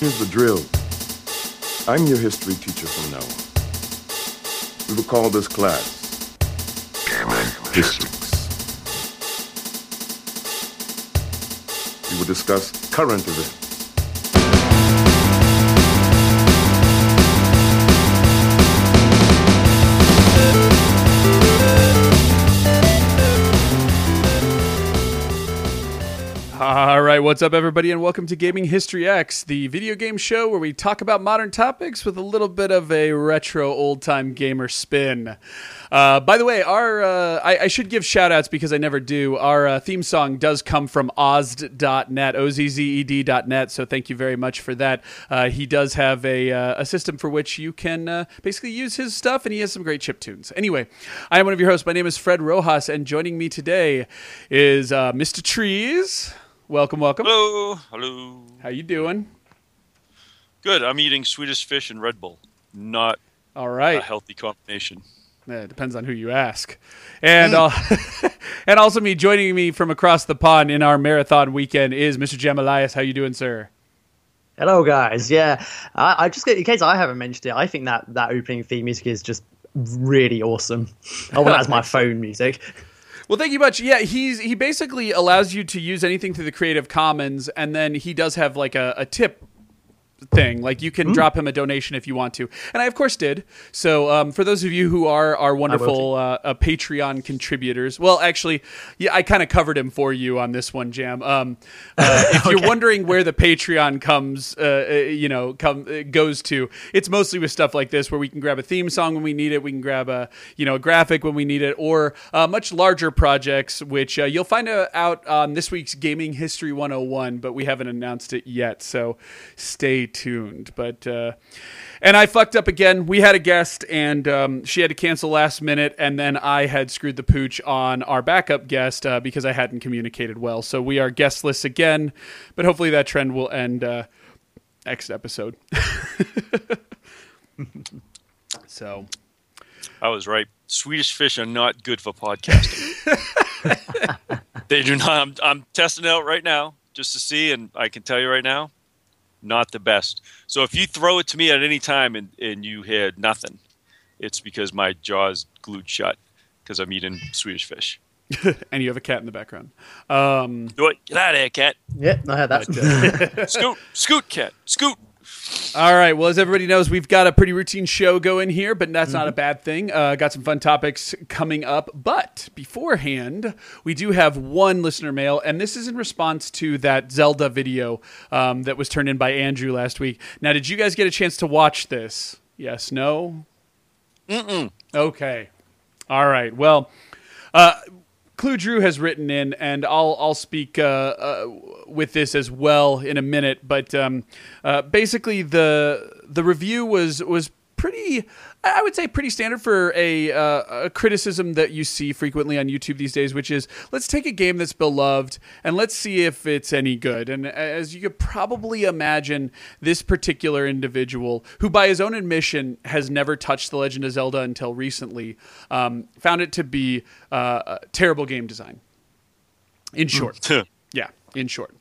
Here's the drill. I'm your history teacher from now on. We will call this class History. We will discuss current events. Right, what's up, everybody, and welcome to Gaming History X, the video game show where we talk about modern topics with a little bit of a retro old time gamer spin. Uh, by the way, our uh, I, I, should give shout outs because I never do. Our uh, theme song does come from Ozzed.net, O Z Z E D.net, so thank you very much for that. Uh, he does have a, uh, a system for which you can uh, basically use his stuff, and he has some great chip tunes. Anyway, I am one of your hosts. My name is Fred Rojas, and joining me today is Mr. Trees. Welcome, welcome. Hello, hello. How you doing? Good. I'm eating Swedish fish and Red Bull. Not all right. A healthy combination. Yeah, it depends on who you ask. And mm. uh, and also me joining me from across the pond in our marathon weekend is Mr. Jam Elias. How you doing, sir? Hello, guys. Yeah, I, I just in case I haven't mentioned it, I think that that opening theme music is just really awesome. Oh, well, that's my phone music. Well, thank you much. Yeah, he's he basically allows you to use anything through the Creative Commons, and then he does have like a, a tip thing. Like you can mm. drop him a donation if you want to, and I of course did. So um, for those of you who are our wonderful uh, uh, Patreon contributors, well, actually, yeah, I kind of covered him for you on this one, Jam. Um, uh, if okay. you're wondering where the Patreon comes, uh, uh, you know, come uh, goes to, it's mostly with stuff like this, where we can grab a theme song when we need it, we can grab a you know a graphic when we need it, or much larger projects, which you'll find out on this week's Gaming History 101, but we haven't announced it yet. So stay tuned. But uh, and I fucked up again. We had a guest, and um, she had to cancel last minute, and then I had screwed the pooch on our backup guest uh, because I hadn't communicated well. So we are guestless again, but hopefully that trend will end uh, next episode. so. I was right. Swedish fish are not good for podcasting. they do not. I'm, I'm testing it out right now just to see, and I can tell you right now, not the best. So if you throw it to me at any time and, and you hear nothing, it's because my jaw's glued shut because I'm eating Swedish fish. and you have a cat in the background. Um, Do it. Get out of here, cat. Yeah, I had that. uh, scoot, scoot, cat, scoot. All right. Well, as everybody knows, we've got a pretty routine show going here, but that's mm-hmm. not a mm-hmm. bad thing. Uh, got some fun topics coming up. But beforehand, we do have one listener mail, and this is in response to that Zelda video um, that was turned in by Andrew last week. Now, did you guys get a chance to watch this? Yes, no? Mm-mm. Okay. All right. Well, uh, Clue Drew has written in, and I'll I'll speak uh, uh, with this as well in a minute. But um, uh, basically, the the review was was pretty I would say pretty standard for a, uh, a, criticism that you see frequently on YouTube these days, which is let's take a game that's beloved and let's see if it's any good. And as you could probably imagine, this particular individual, who by his own admission has never touched The Legend of Zelda until recently, um, found it to be uh, terrible game design. In hmm. short, yeah, in short.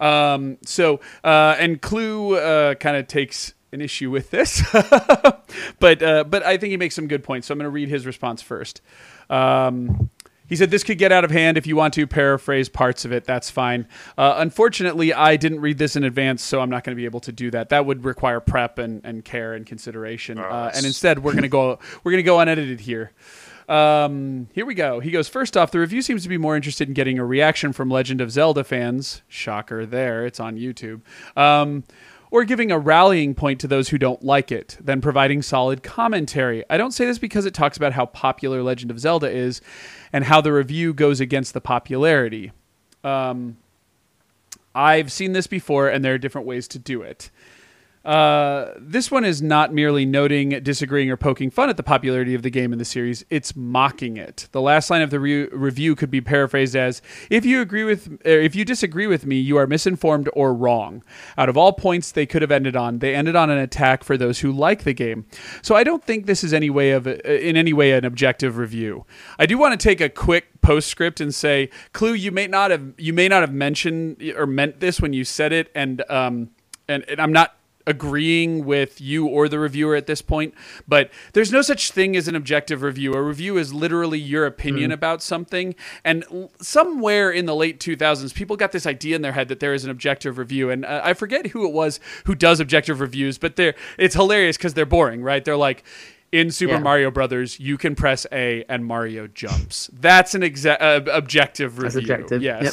Um, so, uh, and Clue uh, kind of takes an issue with this, but uh, but I think he makes some good points. So I'm going to read his response first. Um, he said, This could get out of hand. If you want to paraphrase parts of it, that's fine. Uh, unfortunately, I didn't read this in advance, so I'm not going to be able to do that. That would require prep and, and care and consideration. Oh, uh, and instead, we're going to go we're going to go unedited here. Um, here we go. He goes, First off, the review seems to be more interested in getting a reaction from Legend of Zelda fans. Shocker there. It's on YouTube. Um, or giving a rallying point to those who don't like it, then providing solid commentary. I don't say this because it talks about how popular Legend of Zelda is and how the review goes against the popularity. Um, I've seen this before, and there are different ways to do it. Uh, this one is not merely noting, disagreeing, or poking fun at the popularity of the game in the series. It's mocking it. The last line of the re- review could be paraphrased as: "If you agree with, if you disagree with me, you are misinformed or wrong." Out of all points they could have ended on, they ended on an attack for those who like the game. So I don't think this is any way of, in any way, an objective review. I do want to take a quick postscript and say, Clue, you may not have, you may not have mentioned or meant this when you said it, and um, and, and I'm not agreeing with you or the reviewer at this point, but there's no such thing as an objective review. A review is literally your opinion Mm. about something. And l- somewhere in the late 2000s, people got this idea in their head that there is an objective review. And uh, I forget who it was who does objective reviews, but they're it's hilarious because they're boring, right? They're like. In Super Yeah. Mario Brothers, you can press A and Mario jumps. That's an exa- uh, objective review. objective. Yeah. Yep.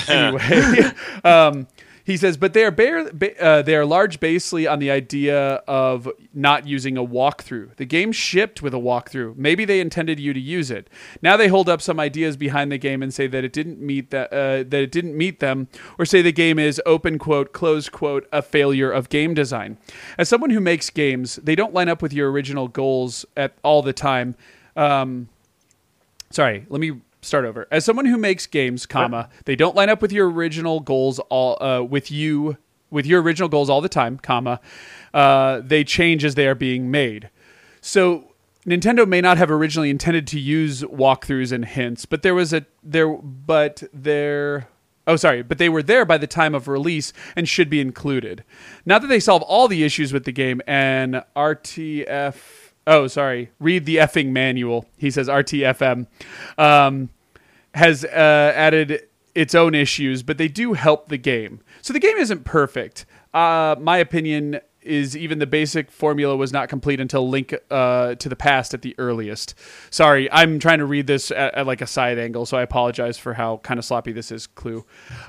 So anyway, um, he says, but they are bare, uh, they are large basely on the idea of not using a walkthrough. The game shipped with a walkthrough. Maybe they intended you to use it. Now they hold up some ideas behind the game and say that it didn't meet that uh, that it didn't meet them, or say the game is open quote close quote a failure of game design. As someone who makes games, they don't line up with your original goals at all the time. Um, sorry let me start over. As someone who makes games comma they don't line up with your original goals all uh, with you with your original goals all the time comma uh, they change as they are being made. So Nintendo may not have originally intended to use walkthroughs and hints, but there was a there but there Oh, sorry, but they were there by the time of release and should be included. Now that they solve all the issues with the game and RTF Oh, sorry. Read the effing manual. He says RTFM um, has uh, added its own issues, but they do help the game. So the game isn't perfect. Uh, my opinion is even the basic formula was not complete until Link uh, to the Past at the earliest. Sorry, I'm trying to read this at, at like a side angle, so I apologize for how kind of sloppy this is. Clue.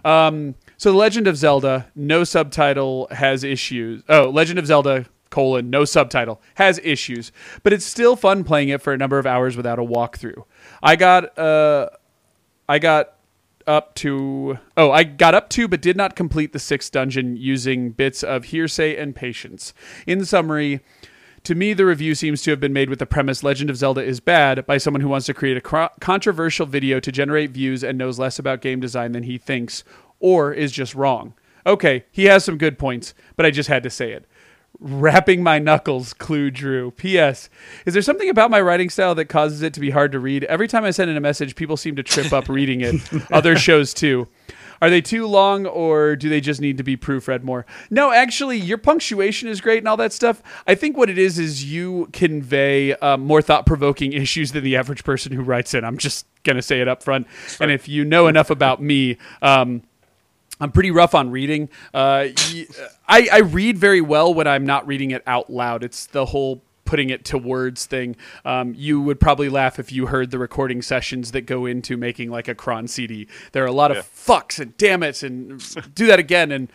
Um, so the Legend of Zelda, no subtitle has issues. Oh, Legend of Zelda colon no subtitle has issues but it's still fun playing it for a number of hours without a walkthrough i got uh i got up to oh i got up to but did not complete the sixth dungeon using bits of hearsay and patience in summary to me, the review seems to have been made with the premise Legend of Zelda is bad by someone who wants to create a cro- controversial video to generate views and knows less about game design than he thinks, or is just wrong. Okay, he has some good points, but I just had to say it. Wrapping my knuckles, Clue Drew. P.S. Is there something about my writing style that causes it to be hard to read? Every time I send in a message, people seem to trip up reading it. Other shows too. Are they too long or do they just need to be proofread more? No, actually, your punctuation is great and all that stuff. I think what it is is you convey um, more thought provoking issues than the average person who writes it. I'm just going to say it up front. And if you know enough about me, um, I'm pretty rough on reading. Uh, y- I, I read very well when I'm not reading it out loud. It's the whole putting it to words thing. Um, you would probably laugh if you heard the recording sessions that go into making like a cron CD. There are a lot of fucks and damn it and do that again and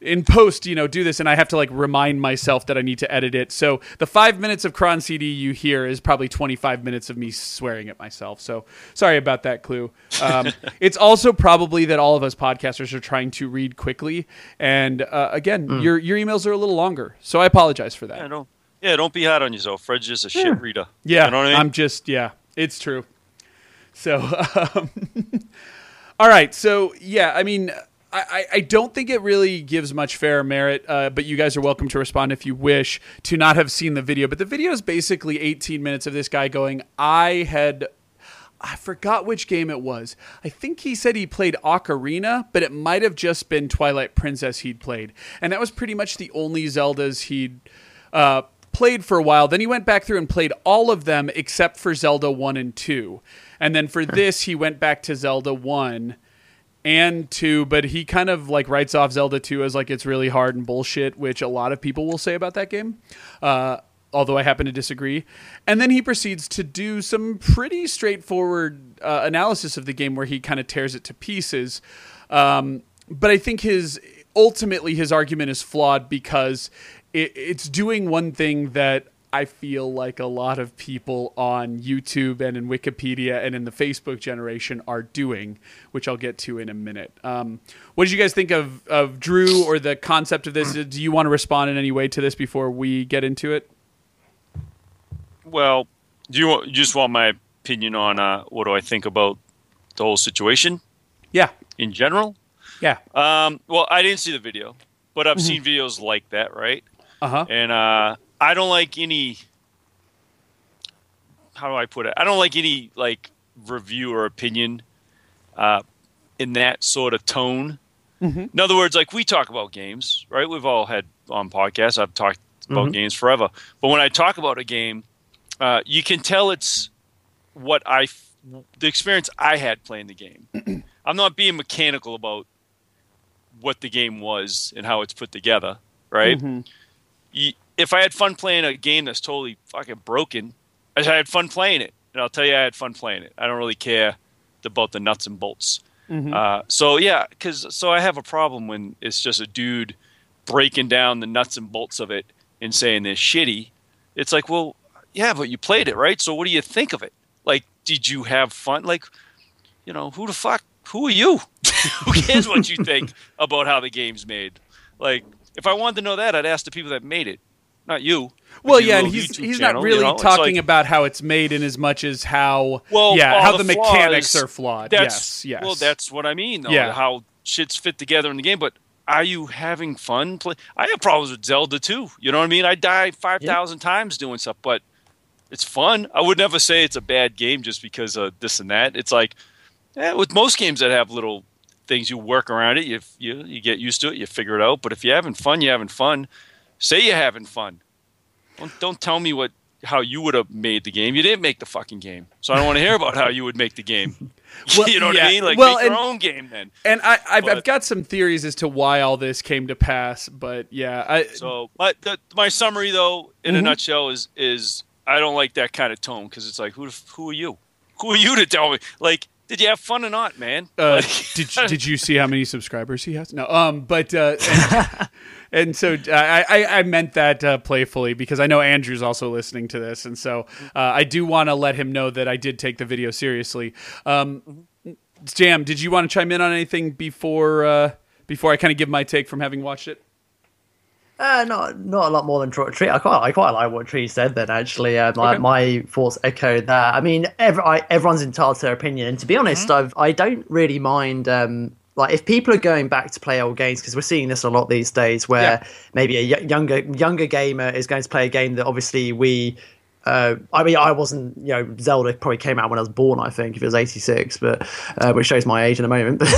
in post, you know, do this and I have to like remind myself that I need to edit it. So the five minutes of cron CD you hear is probably 25 minutes of me swearing at myself. So sorry about that clue. Um, it's also probably that all of us podcasters are trying to read quickly. And uh, again, your, your emails are a little longer. So I apologize for that. Yeah. Yeah, don't be hard on yourself. Fred's just a shit reader. Yeah, you know what I mean. I'm just yeah, it's true. So, um, all right, so yeah, I mean, I, I- I don't think it really gives much fair merit, uh, but you guys are welcome to respond if you wish to not have seen the video. But the video is basically 18 minutes of this guy going, I had. I forgot which game it was. I think he said he played Ocarina, but it might have just been Twilight Princess he'd played. And that was pretty much the only Zeldas he'd uh, played for a while. Then he went back through and played all of them except for Zelda 1 and 2. And then for this, he went back to Zelda 1 and 2, but he kind of like writes off Zelda 2 as like it's really hard and bullshit, which a lot of people will say about that game. Uh, although I happen to disagree. And then he proceeds to do some pretty straightforward uh, analysis of the game where he kind of tears it to pieces. Um, but I think his ultimately his argument is flawed because it, it's doing one thing that I feel like a lot of people on YouTube and in Wikipedia and in the Facebook generation are doing, which I'll get to in a minute. Um, what did you guys think of, of Drew or the concept of this? Do you want to respond in any way to this before we get into it? well, do you, want, you just want my opinion on uh, what do I think about the whole situation Yeah, in general? yeah, Um, well, I didn't see the video, but Mm-hmm. I've seen videos like that, right? Uh huh. And uh, I don't like any. How do I put it? I don't like any like review or opinion uh, in that sort of tone. In other words, like we talk about games, right? We've all had on podcasts. I've talked about games forever, but when I talk about a game, uh, you can tell it's what I, f- the experience I had playing the game. I'm not being mechanical about what the game was and how it's put together, right? You- if I had fun playing a game that's totally fucking broken, I had fun playing it, and I'll tell you, I had fun playing it. I don't really care about the nuts and bolts. Uh, so yeah, because so I have a problem when it's just a dude breaking down the nuts and bolts of it and saying they're shitty. It's like, well, yeah, but you played it, right? So what do you think of it? Like, did you have fun? Like, you know, who the fuck? Who are you? who cares what you think about how the game's made? Like, if I wanted to know that, I'd ask the people that made it, not you. Well, yeah, and he's YouTube he's channel, not you really know? Talking like- about how it's made in as much as how Well, yeah how the, the mechanics flaws, are flawed. That's, yes, yes. Well, that's what I mean. Though, Yeah. How shit's fit together in the game, but are you having fun? Play? I have problems with Zelda too. You know what I mean? I die five thousand times doing stuff, but it's fun. I would never say it's a bad game just because of this and that. It's like, yeah, with most games that have little things you work around it, you you you get used to it, you figure it out. But if you're having fun, you're having fun. Say you're having fun. Don't don't tell me what how you would have made the game. You didn't make the fucking game, so I don't want to hear about how you would make the game. Well, you know what yeah. I mean? Like Well, make your own game then. and I I've, I've got some theories as to why all this came to pass, but yeah, I So, but the, my summary though, in Mm-hmm. a nutshell, is is I don't like that kind of tone because it's like who who are you? Who are you to tell me? Like, did you have fun or not, man? Uh, did did you see how many subscribers he has? No, um, but uh, and, and so I, I I meant that uh, playfully because I know Andrew's also listening to this, and so uh, I do want to let him know that I did take the video seriously. Um, Jam, did you want to chime in on anything before uh, before I kind of give my take from having watched it? Uh, not not a lot more than Tree. I quite I quite like what Tree said. Then actually, uh, my, Okay. my thoughts echo that. I mean, every, I, everyone's entitled to their opinion, and to be honest, Mm-hmm. I've I don't really mind. Um, like if people are going back to play old games because we're seeing this a lot these days, where Yeah. maybe a y- younger younger gamer is going to play a game that obviously we. Uh, I mean, I wasn't, you know, Zelda probably came out when I was born, I think, if it was 86, but, uh, which shows my age in a moment.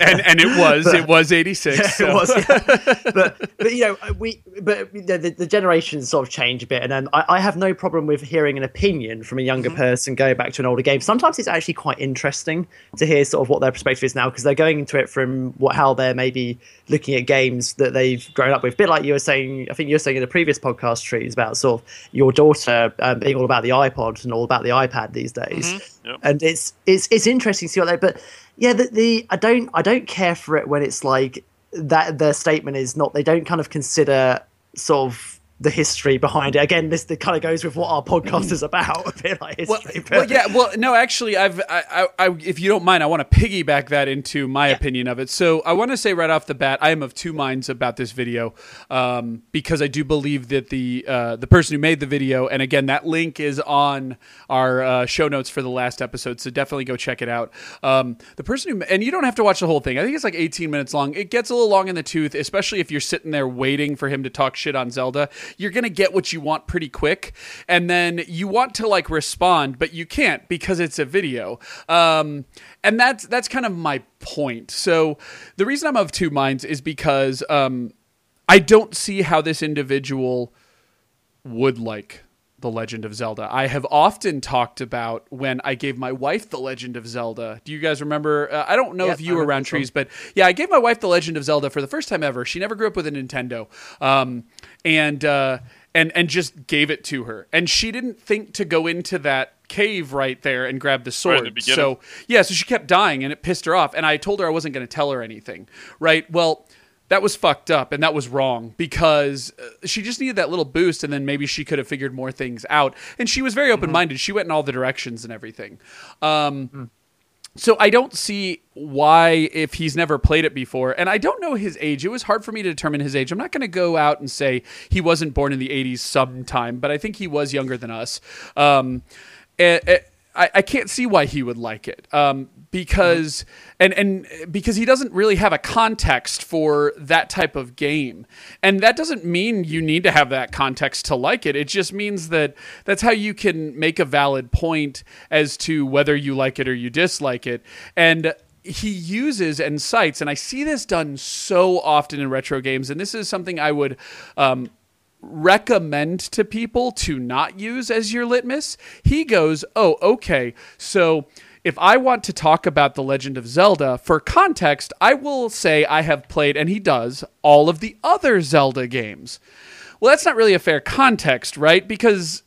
And and it was it was eighty six. Yeah, it was, yeah. but but you know we but the, the, the generations sort of change a bit, and then I, I have no problem with hearing an opinion from a younger Mm-hmm. person going back to an older game. Sometimes it's actually quite interesting to hear sort of what their perspective is now because they're going into it from what how they're maybe looking at games that they've grown up with. A bit like you were saying, I think you were saying in the previous podcast trees about sort of your daughter um, being all about the iPod and all about the iPad these days Yep. and it's it's it's interesting to see what they but yeah the, the i don't i don't care for it when it's like that their statement is not they don't kind of consider sort of the history behind it again this kind of goes with what our podcast is about a bit like history well, but- yeah. Well, no, actually, I've, I, I, I, if you don't mind, I want to piggyback that into my opinion of it. So, I want to say right off the bat, I am of two minds about this video um, because I do believe that the uh, the person who made the video, and again, that link is on our uh, show notes for the last episode, so definitely go check it out. Um, the person who, and you don't have to watch the whole thing. I think it's like 18 minutes long. It gets a little long in the tooth, especially if you're sitting there waiting for him to talk shit on Zelda. You're gonna get what you want pretty quick, and then you want to like respond, but you can't because it's a video. Um, and that's that's kind of my point. So the reason I'm of two minds is because um, I don't see how this individual would like The Legend of Zelda. I have often talked about when I gave my wife The Legend of Zelda. Do you guys remember? Uh, I don't know Yep, if I you were around trees, but yeah, I gave my wife The Legend of Zelda for the first time ever. She never grew up with a Nintendo. Um, and uh, and and just gave it to her. And she didn't think to go into that cave right there and grab the sword. the so yeah, so she kept dying and it pissed her off. And I told her I wasn't going to tell her anything. Right? Well, that was fucked up and that was wrong because uh, she just needed that little boost and then maybe she could have figured more things out. And she was very open minded. She went in all the directions and everything. Um, so I don't see why if he's never played it before, and I don't know his age. It was hard for me to determine his age. I'm not going to go out and say he wasn't born in the 80s sometime, but I think he was younger than us. Um, eh, eh, I, I can't see why he would like it um, because and and because he doesn't really have a context for that type of game, and that doesn't mean you need to have that context to like it. It just means that that's how you can make a valid point as to whether you like it or you dislike it, and he uses and cites, and I see this done so often in retro games, and this is something I would um, recommend to people to not use as your litmus. He goes, Oh, okay. So if I want to talk about The Legend of Zelda, for context, I will say I have played, and he does, all of the other Zelda games. Well, that's not really a fair context, right? Because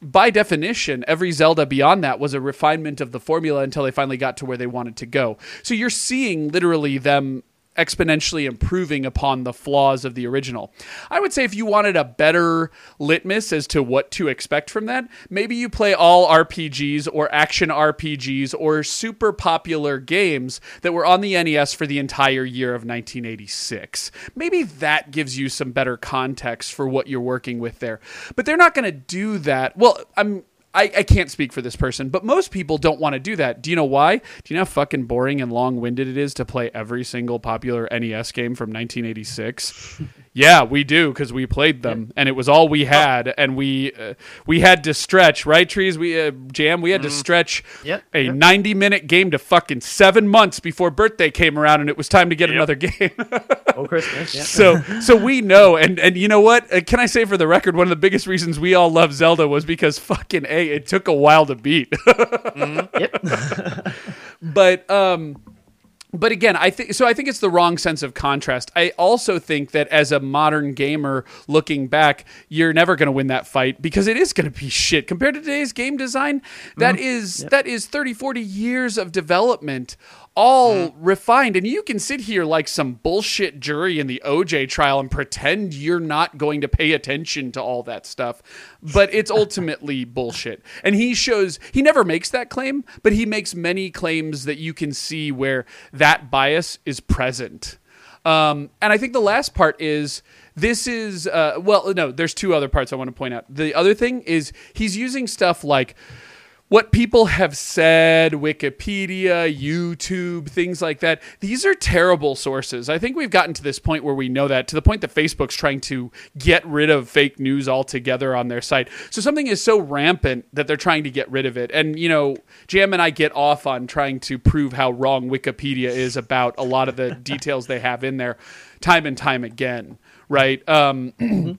by definition, every Zelda beyond that was a refinement of the formula until they finally got to where they wanted to go. So you're seeing literally them exponentially improving upon the flaws of the original. I would say if you wanted a better litmus as to what to expect from that, maybe you play all RPGs or action RPGs or super popular games that were on the NES for the entire year of 1986. Maybe that gives you some better context for what you're working with there. But they're not going to do that. Well, I'm I, I can't speak for this person, but most people don't want to do that. Do you know why? Do you know how fucking boring and long winded it is to play every single popular NES game from 1986? Yeah, we do because we played them, and it was all we had, and we uh, we had to stretch right trees. We uh, jam. We had to stretch Yep, a yep. 90 minute game to fucking seven months before birthday came around, and it was time to get Yep. another game. Or Christmas. Yeah. so so we know and and you know what Uh, can i say for the record one of the biggest reasons we all love zelda was because fucking a it took a while to beat yep. but um but again i think so i think it's the wrong sense of contrast. I also think that as a modern gamer looking back you're never going to win that fight because it is going to be shit. Compared to today's game design That mm-hmm. is that is 30 40 years of development all refined. And you can sit here like some bullshit jury in the OJ trial and pretend you're not going to pay attention to all that stuff. But it's ultimately bullshit. And he shows he never makes that claim but he makes many claims that you can see where that bias is present. Um, and I think the last part is this is uh, well no there's two other parts I want to point out. The other thing is he's using stuff like what people have said, Wikipedia, YouTube, things like that, these are terrible sources. I think we've gotten to this point where we know that, to the point that Facebook's trying to get rid of fake news altogether on their site. So something is so rampant that they're trying to get rid of it. And, you know, Jam and I get off on trying to prove how wrong Wikipedia is about a lot of the details they have in there time and time again, right? Um,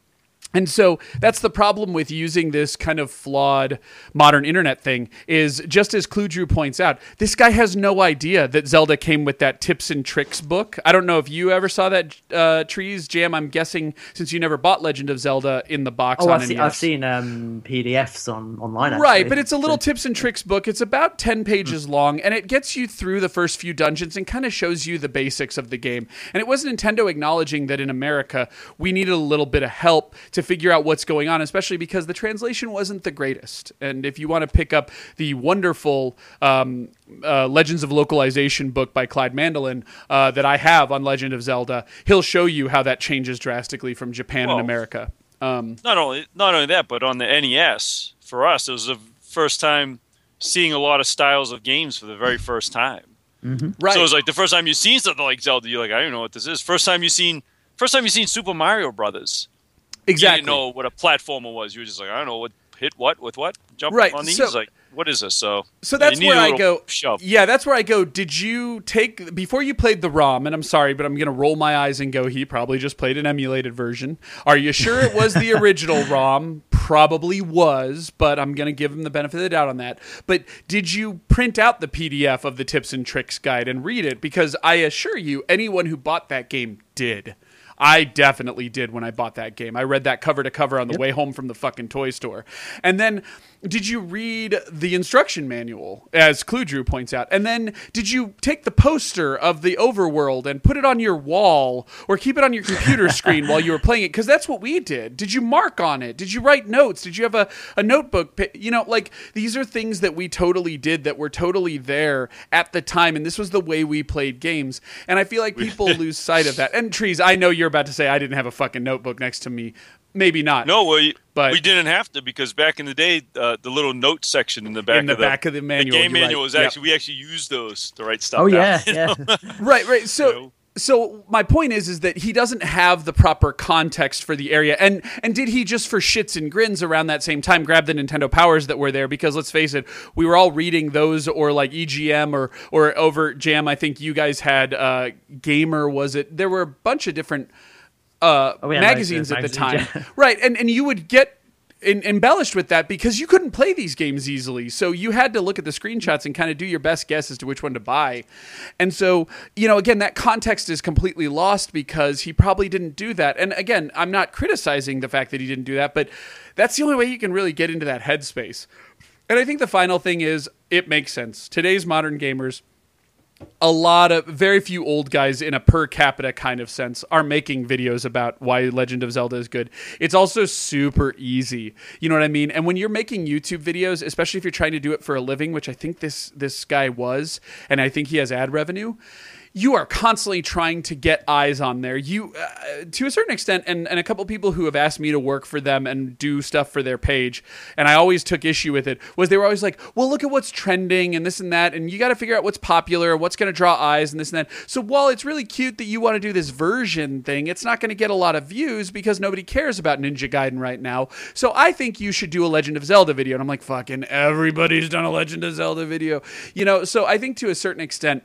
And so that's the problem with using this kind of flawed modern internet thing is just as Clue Drew points out, this guy has no idea that Zelda came with that tips and tricks book. I don't know if you ever saw that uh, trees jam. I'm guessing since you never bought Legend of Zelda in the box Oh, on I've, seen, I've seen um, PDFs on online. Right, but it's a little tips and tricks book. It's about 10 pages long and it gets you through the first few dungeons and kind of shows you the basics of the game. And it was Nintendo acknowledging that in America, we needed a little bit of help to figure out what's going on, especially because the translation wasn't the greatest. And if you want to pick up the wonderful um, uh, Legends of Localization book by Clyde Mandelin uh, that I have on Legend of Zelda, he'll show you how that changes drastically from Japan Well, and America. Um, not only not only that, but on the NES, for us, it was the first time seeing a lot of styles of games for the very first time. right. So it was like the first time you've seen something like Zelda, you're like, I don't know what this is. First time you've seen, first time you've seen Super Mario Brothers. Exactly. You didn't know what a platformer was. You were just like, I don't know what hit what with what jump Right, on these. so- like, what is this? So So that's where I go. Shove. Yeah, that's where I go. Did you take before you played the ROM? And I'm sorry, but I'm gonna roll my eyes and go. He probably just played an emulated version. Are you sure it was the original ROM? Probably was, but I'm gonna give him the benefit of the doubt on that. But did you print out the PDF of the tips and tricks guide and read it? Because I assure you, anyone who bought that game did. I definitely did when I bought that game. I read that cover to cover on the way home from the fucking toy store. And then did you read the instruction manual, as Clue Drew points out? And then did you take the poster of the overworld and put it on your wall or keep it on your computer screen while you were playing it? Because that's what we did. Did you mark on it? Did you write notes? Did you have a, a notebook? You know, like these are things that we totally did that were totally there at the time. And this was the way we played games. And I feel like people lose sight of that. And Trees, I know you're about to say I didn't have a fucking notebook next to me. Maybe not. No, we But- we didn't have to because back in the day, uh, the little note section in the back In the of the back of the manual, game manual right. was Yep. actually we actually used those to write stuff. Oh down, yeah, yeah. Right, right. So know? so my point is is that he doesn't have the proper context for the area and and did he just for shits and grins around that same time grab the Nintendo powers that were there because let's face it we were all reading those or like EGM or or over jam I think you guys had uh gamer was it there were a bunch of different uh Oh, like, magazines the at the time yeah. right and and you would get in, embellished with that because you couldn't play these games easily. So you had to look at the screenshots and kind of do your best guess as to which one to buy. And so, you know, again, that context is completely lost because he probably didn't do that. And again, I'm not criticizing the fact that he didn't do that, but that's the only way you can really get into that headspace. And I think the final thing is it makes sense. Today's modern gamers a lot of very few old guys in a per capita kind of sense are making videos about why Legend of Zelda is good. It's also super easy. You know what I mean? And when you're making YouTube videos, especially if you're trying to do it for a living, which I think this this guy was, and I think he has ad revenue, you are constantly trying to get eyes on there. You, uh, to a certain extent, and, and a couple people who have asked me to work for them and do stuff for their page, and I always took issue with it, was they were always like, well, look at what's trending and this and that, and you got to figure out what's popular, what's going to draw eyes, and this and that. So while it's really cute that you want to do this version thing, it's not going to get a lot of views because nobody cares about Ninja Gaiden right now. So I think you should do a Legend of Zelda video. And I'm like, fucking everybody's done a Legend of Zelda video. You know, so I think to a certain extent,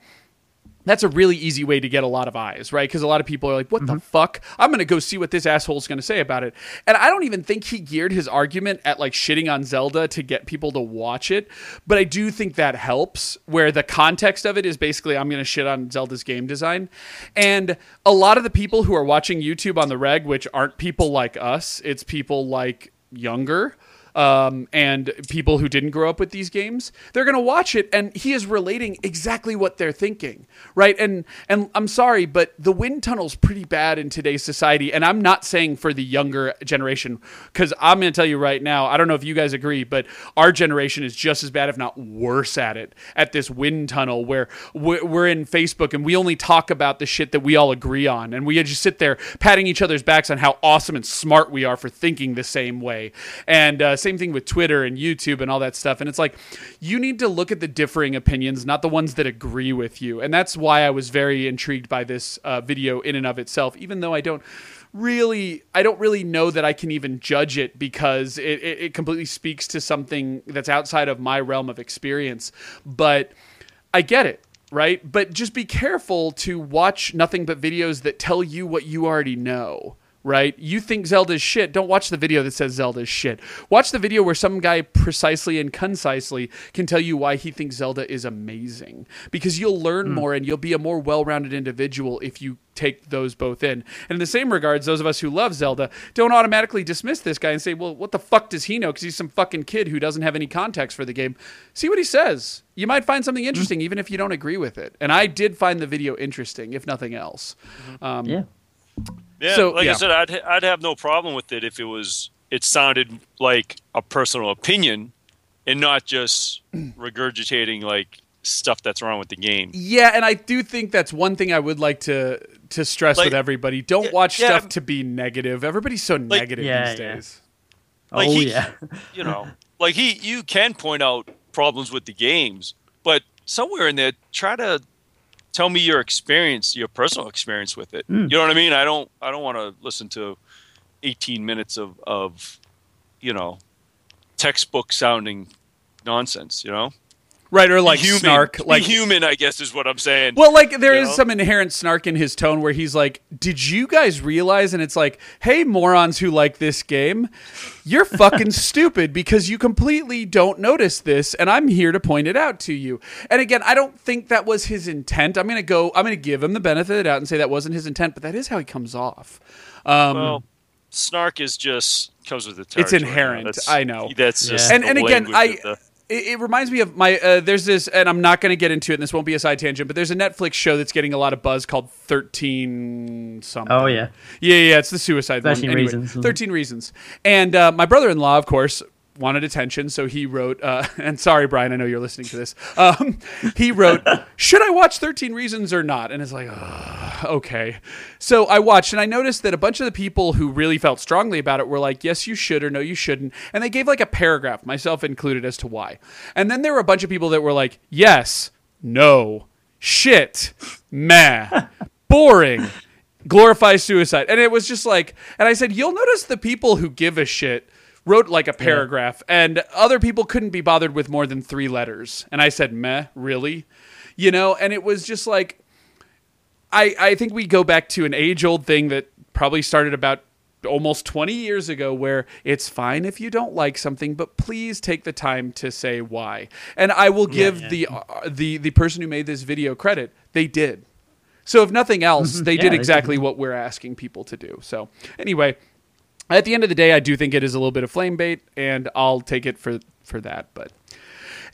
that's a really easy way to get a lot of eyes, right? Because a lot of people are like, what the mm-hmm. fuck? I'm going to go see what this asshole's going to say about it. And I don't even think he geared his argument at like shitting on Zelda to get people to watch it. But I do think that helps, where the context of it is basically, I'm going to shit on Zelda's game design. And a lot of the people who are watching YouTube on the reg, which aren't people like us, it's people like younger um, and people who didn't grow up with these games, they're going to watch it, and he is relating exactly what they're thinking, right? And and I'm sorry, but the wind tunnel's pretty bad in today's society, and I'm not saying for the younger generation, because I'm going to tell you right now, I don't know if you guys agree, but our generation is just as bad, if not worse, at it at this wind tunnel where we're in Facebook and we only talk about the shit that we all agree on, and we just sit there patting each other's backs on how awesome and smart we are for thinking the same way, and uh, same thing with Twitter and YouTube and all that stuff. And it's like you need to look at the differing opinions, not the ones that agree with you. And that's why I was very intrigued by this uh, video in and of itself, even though I don't really i don't really know that i can even judge it because it, it, it completely speaks to something that's outside of my realm of experience but i get it right but just be careful to watch nothing but videos that tell you what you already know right? You think Zelda's shit. Don't watch the video that says Zelda's shit. Watch the video where some guy precisely and concisely can tell you why he thinks Zelda is amazing. Because you'll learn hmm. more and you'll be a more well rounded individual if you take those both in. And in the same regards, those of us who love Zelda don't automatically dismiss this guy and say, well, what the fuck does he know? Because he's some fucking kid who doesn't have any context for the game. See what he says. You might find something hmm. interesting even if you don't agree with it. And I did find the video interesting, if nothing else. Mm-hmm. Um, Yeah. Yeah, So, like yeah. I said, I'd I'd have no problem with it if it was it sounded like a personal opinion and not just regurgitating like stuff that's wrong with the game. Yeah, and I do think that's one thing I would like to to stress Like- with everybody. Don't Yeah, watch yeah. stuff to be negative. Everybody's so negative Yeah, these yeah. days. Oh, like oh he- yeah. You know, like he you can point out problems with the games, but somewhere in there try to tell me your experience, your personal experience with it. Hmm. You know what I mean? I don't I don't want to listen to 18 minutes of of you know, textbook sounding nonsense, you know? Right, or like human. snark. Be Like human, I guess, is what I'm saying. Well, like there You is know? some inherent snark in his tone where he's like, "Did you guys realize?" And it's like, "Hey, morons who like this game, you're fucking stupid because you completely don't notice this, and I'm here to point it out to you." And again, I don't think that was his intent. I'm gonna go. I'm gonna give him the benefit of the doubt and say that wasn't his intent, but that is how he comes off. Um, well, snark is just comes with the territory. It's inherent, That's- I know. That's Yeah. and and again, I the- it, it reminds me of my uh, there's this, and I'm not going to get into it. and This won't be a side tangent, but there's a Netflix show that's getting a lot of buzz called Thirteen something. Oh yeah. Yeah, yeah, it's the suicide 13 one. Anyway, Reasons. Mhm. 13 reasons. And uh, my brother-in-law, of course, wanted attention, so he wrote. Uh, and sorry, Brian, I know you're listening to this. Um, he wrote, "Should I watch 13 Reasons or not?" And it's like, okay. So I watched, and I noticed that a bunch of the people who really felt strongly about it were like, "Yes, you should," or "No, you shouldn't," and they gave like a paragraph, myself included, as to why. And then there were a bunch of people that were like, "Yes, no, shit, meh." boring glorifies suicide and it was just like and i said you'll notice the people who give a shit wrote like a paragraph and other people couldn't be bothered with more than three letters. And i said meh really? You know and it was just like i i think we go back to an age old thing that probably started about almost 20 years ago where it's fine if you don't like something but please take the time to say why. And i will give yeah. the uh, the the person who made this video credit. They did. So if nothing else they Yeah, did they exactly what we're asking people to do. So anyway at the end of the day i do think it is a little bit of flame bait and i'll take it for for that but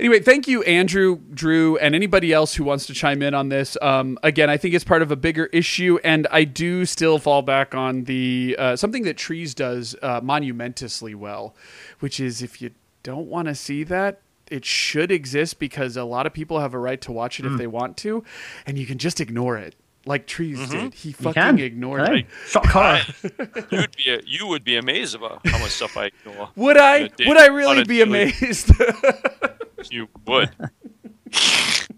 Anyway, thank you, Andrew, Drew, and anybody else who wants to chime in on this. Um, again, I think it's part of a bigger issue, and I do still fall back on the uh, something that Trees does uh, monumentously well, which is if you don't want to see that, it should exist because a lot of people have a right to watch it if they want to, and you can just ignore it. Like Trees did, he fucking can. ignored No. it. Shock horror. You'd be you would be amazed about how much stuff I ignore. Would I? Would I really be amazed? You would.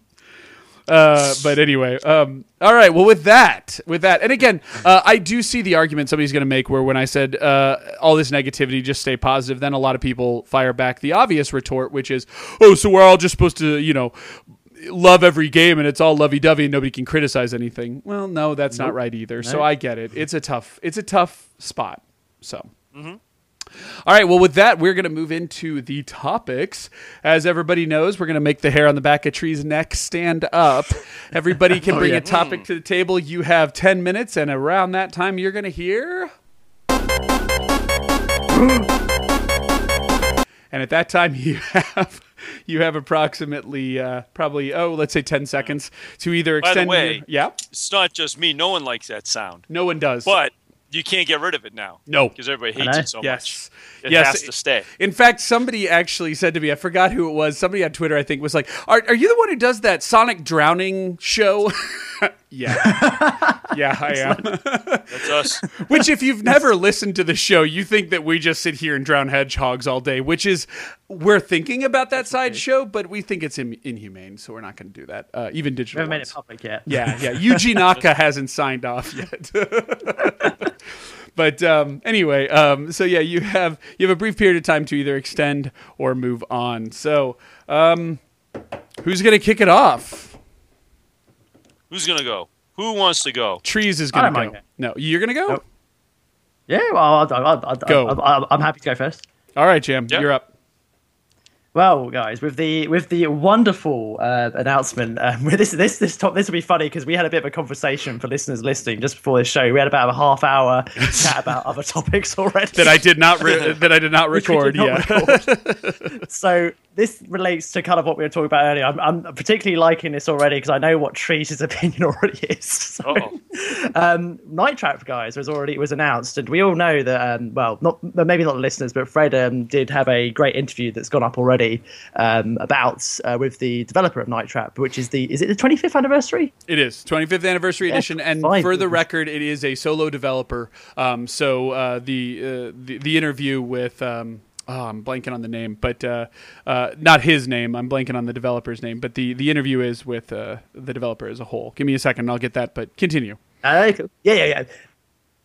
Uh, but anyway, um, all right. Well, with that, with that, and again, uh, I do see the argument somebody's going to make where when I said uh, all this negativity, just stay positive, then a lot of people fire back the obvious retort, which is, oh, so we're all just supposed to, you know, love every game and it's all lovey-dovey and nobody can criticize anything. Well, no, that's not right either. So I get it. It's a tough, it's a tough spot. So. Mm-hmm. All right, well, with that, we're going to move into the topics. As everybody knows, we're going to make the hair on the back of Tree's neck stand up. Everybody can oh, bring yeah. a topic mm. to the table. You have 10 minutes, and around that time, you're going to hear. And at that time, you have you have approximately uh, probably oh let's say ten seconds to either extend By the way- your, yeah, It's not just me. No one likes that sound, no one does. but you can't get rid of it now. No. because everybody hates know. it so yes, much. It yes, has to stay. In fact, somebody actually said to me, I forgot who it was. Somebody on Twitter, I think, was like, "Are, are you the one who does that Sonic drowning show?" yeah, yeah, I am. That's us. which, if you've never listened to the show, you think that we just sit here and drown hedgehogs all day. Which is, we're thinking about that side show, but we think it's in, inhumane, so we're not going to do that. Uh, even We digital. haven't made it public yet. Yeah, yeah. Yuji Naka hasn't signed off yet. but um, anyway, um, so yeah, you have you have a brief period of time to either extend or move on. So, um, who's gonna kick it off? Who's gonna go? Who wants to go? Trees is gonna go. mind. No, you're gonna go. Nope. Yeah, well, I'll, I'll, I'll, I'll, Go. I'll, I'm happy to go first. All right, Jam, Yeah. you're up. Well, guys, with the with the wonderful uh, announcement, um, this this this top, this will be funny because we had a bit of a conversation for listeners listening just before this show. We had about a half hour chat about other topics already. That I did not re- that I did not record. did not yeah. record. so this relates to kind of what we were talking about earlier. I'm, I'm particularly liking this already because I know what Trees' opinion already is. So, um, Night Trap guys was already was announced, and we all know that. Um, well, not maybe not the listeners, but Fred um, did have a great interview that's gone up already um, about uh, with the developer of Night Trap, which is the is it the 25th anniversary? It is 25th anniversary edition, and fine. for the record, it is a solo developer. Um, so uh, the, uh, the the interview with um, oh, I'm blanking on the name, but uh, uh, not his name. I'm blanking on the developer's name, but the the interview is with uh, the developer as a whole. Give me a second, and I'll get that. But continue. Uh, cool. yeah, yeah, yeah.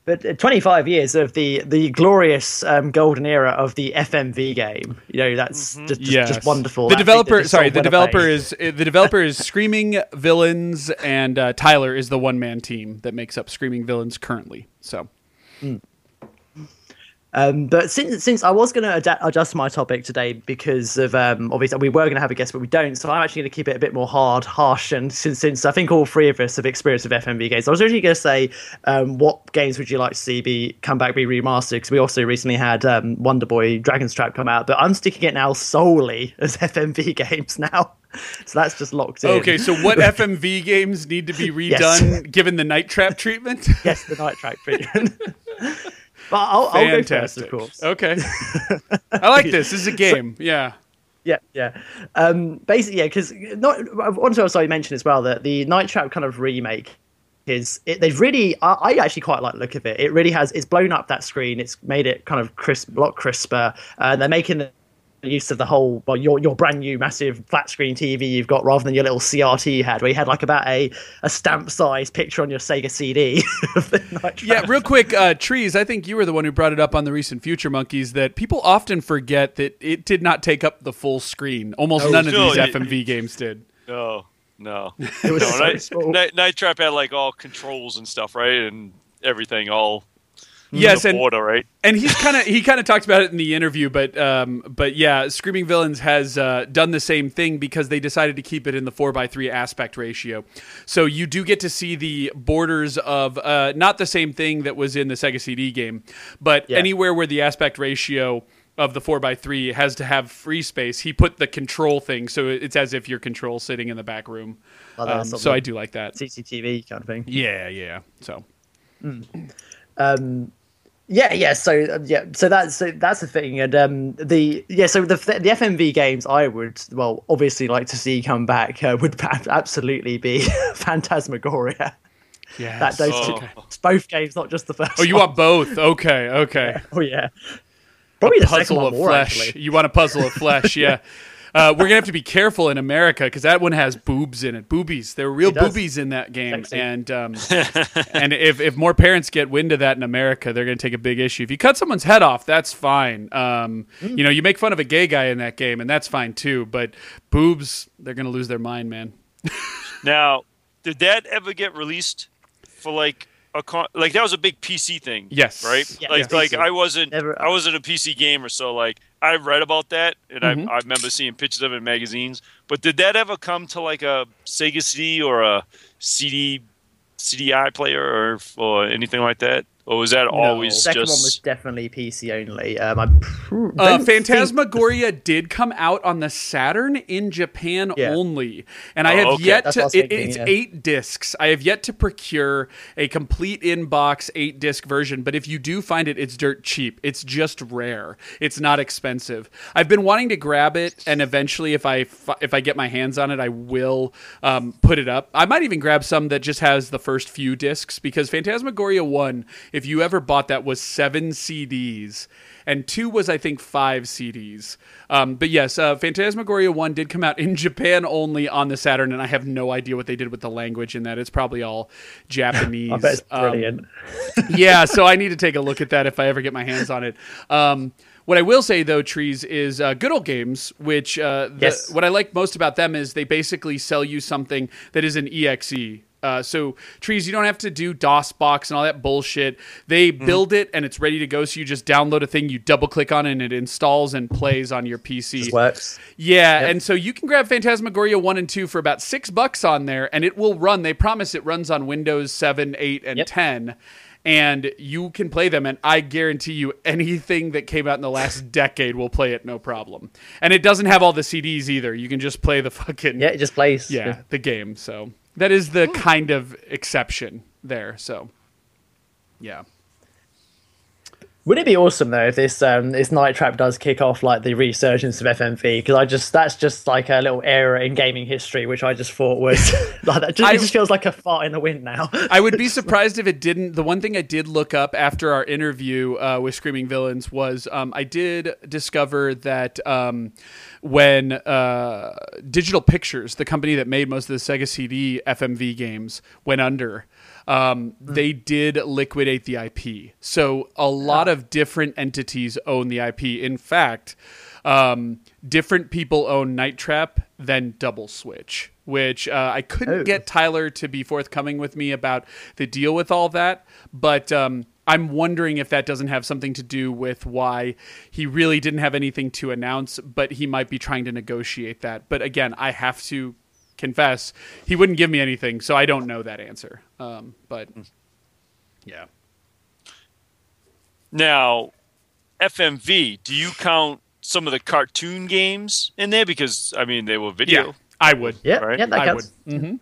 But uh, 25 years of the the glorious um, golden era of the FMV game. You know, that's just, just, Yes. just wonderful. The That thing that developer, sorry, the developer away. is uh, the developer is Screaming Villains, and uh, Tyler is the one man team that makes up Screaming Villains currently. So Um, but since since I was going to ad- adjust my topic today because of um, obviously we were going to have a guest, but we don't. So I'm actually going to keep it a bit more hard, harsh, and since since I think all three of us have experience with FMV games, I was originally going to say, um, what games would you like to see be come back, be remastered? Because we also recently had um, Wonder Boy Dragon's Trap come out, but I'm sticking it now solely as FMV games now. So that's just locked in. okay, so what FMV games need to be redone given the night trap treatment? yes, the night Trap treatment. but I'll, I'll go first, of course. Okay. I like this. This is a game. Yeah. Yeah, yeah. Um, basically, yeah, because not. I want to also mention as well that the Night Trap kind of remake is it, they've really. I, I actually quite like the look of it. It really has. It's blown up that screen. It's made it kind of crisp, a lot crisper. Uh, they're making the use of the whole well your your brand new massive flat screen TV you've got rather than your little CRT you had where you had like about a a stamp size picture on your Sega CD. of the Night Trap. Yeah, real quick, uh, trees. I think you were the one who brought it up on the recent Future Monkeys that people often forget that it did not take up the full screen. Almost none of no, these you- FMV games did. No, no. It was no, so Night, small. Night, Night Trap had like all controls and stuff, right? And everything all Yes, and order, right? and he's kind of he kind of talked about it in the interview, but um, but yeah, Screaming Villains has uh, done the same thing because they decided to keep it in the four by three aspect ratio. So you do get to see the borders of uh, not the same thing that was in the Sega CD game, but Yeah. anywhere where the aspect ratio of the four by three has to have free space. He put the control thing, so it's as if your control sitting in the back room. Oh, Um, so I do like that. CCTV kind of thing. Yeah, yeah. So Um, yeah, yeah. So uh, yeah, so that's so that's the thing, and um, the yeah, so the the FMV games I would well obviously like to see come back uh, would absolutely be Phantasmagoria. yeah. That those Oh. two, both games, not just the first. Oh, you one. want both? Okay, okay. Oh yeah, probably the second puzzle one of more flesh. actually. You want a puzzle of flesh, yeah. Uh, we're gonna have to be careful in America because that one has boobs in it. Boobies. There are real boobies in that game, Sexy. and um, and if if more parents get wind of that in America, they're gonna take a big issue. If you cut someone's head off, that's fine. Um, Mm. You know, you make fun of a gay guy in that game, and that's fine too. But boobs, they're gonna lose their mind, man. Now, did that ever get released for like a con- like that was a big PC thing? Yes. Right. Yeah, like yeah. like PC. I wasn't Never- I wasn't a PC gamer, so like I read about that and Mhm. I, I remember seeing pictures of it in magazines. But did that ever come to like a Sega CD or a CD CDI player or or anything like that? Or was that always Second just one was definitely PC only. Um, I pr- Uh, don't think- Phantasmagoria did come out on the Saturn in Japan Yeah. only, and I Oh, have okay. yet That's to. what it- thinking, it's yeah. eight discs. I have yet to procure a complete in-box eight disc version. But if you do find it, it's dirt cheap. It's just rare. It's not expensive. I've been wanting to grab it, and eventually, if I if I get my hands on it, I will um, put it up. I might even grab some that just has the first few discs because Phantasmagoria one, if you ever bought that, was seven CDs and two was I think five CDs. Um, but yes, uh, Phantasmagoria one did come out in Japan only on the Saturn, and I have no idea what they did with the language in that. It's probably all Japanese. I bet it's Um, brilliant. yeah, so I need to take a look at that if I ever get my hands on it. Um, what I will say though, trees is uh, good old games. Which uh, the, Yes. what I like most about them is they basically sell you something that is an exe. Uh, so trees, you don't have to do DOS box and all that bullshit. They build it and it's ready to go. So you just download a thing, you double click on it, and it installs and plays on your PC. Yeah, Yep. and so you can grab Phantasmagoria 1 and 2 for about 6 bucks on there and it will run. They promise it runs on Windows 7, 8 and Yep. 10 and you can play them and I guarantee you anything that came out in the last decade will play it no problem. And it doesn't have all the CDs either. You can just play the fucking Yeah, it just plays. yeah, the game. So that is the kind of exception there. So yeah. Would it be awesome though if this um this Night Trap does kick off like the resurgence of FMV? Because I just that's just like a little era in gaming history, which I just thought was like that. Just, I- it just feels like a fart in the wind now. I would be surprised if it didn't. The one thing I did look up after our interview uh, with Screaming Villains was um, I did discover that um, when uh, Digital Pictures, the company that made most of the Sega CD FMV games, went under, um, they did liquidate the IP. So a lot of different entities own the IP. In fact, um, different people own Night Trap than Double Switch, which uh, I couldn't Oh. get Tyler to be forthcoming with me about the deal with all that, but um, I'm wondering if that doesn't have something to do with why he really didn't have anything to announce, but he might be trying to negotiate that. But again, I have to confess, he wouldn't give me anything, so I don't know that answer. Um, but yeah. Now, FMV, do you count some of the cartoon games in there? Because I mean, they were video. Yeah, video. I would. yeah, Right. yeah, that I would. counts. hmm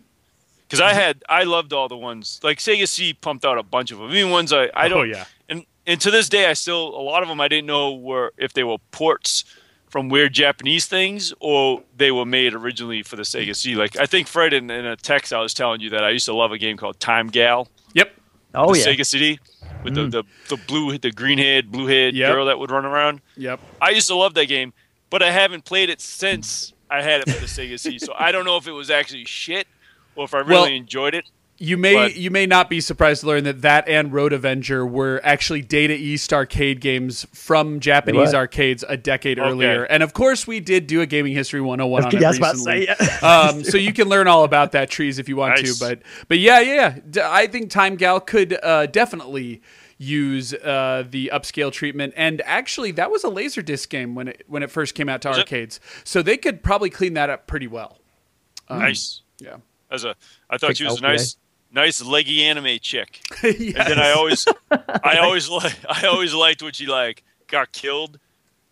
Because I had, I loved all the ones. Like Sega C pumped out a bunch of them. I mean, ones I, I don't. Oh, yeah. And and to this day, I still a lot of them I didn't know were if they were ports from weird Japanese things or they were made originally for the Sega C. Like I think Fred in, in a text I was telling you that I used to love a game called Time Gal. Yep. Oh the yeah, Sega CD with the, mm. the the blue the green head blue head Yep. girl that would run around. Yep. I used to love that game, but I haven't played it since I had it for the Sega CD. So I don't know if it was actually shit or if I really Well, enjoyed it. You may But- you may not be surprised to learn that that and Road Avenger were actually Data East arcade games from Japanese were. arcades a decade Okay. earlier. And of course, we did do a gaming history 101 on it Yeah, about to recently. say, yeah. um, so you can learn all about that trees if you want Nice. to. But but yeah, yeah, yeah. D- I think Time Gal could uh, definitely use uh, the upscale treatment. And actually, that was a Laserdisc game when it when it first came out to Was it? arcades. So they could probably clean that up pretty well. nice. Yeah. As a, I thought Quick she was a nice, nice leggy anime chick. Yes. And then I always, I always like, I always liked when she like got killed.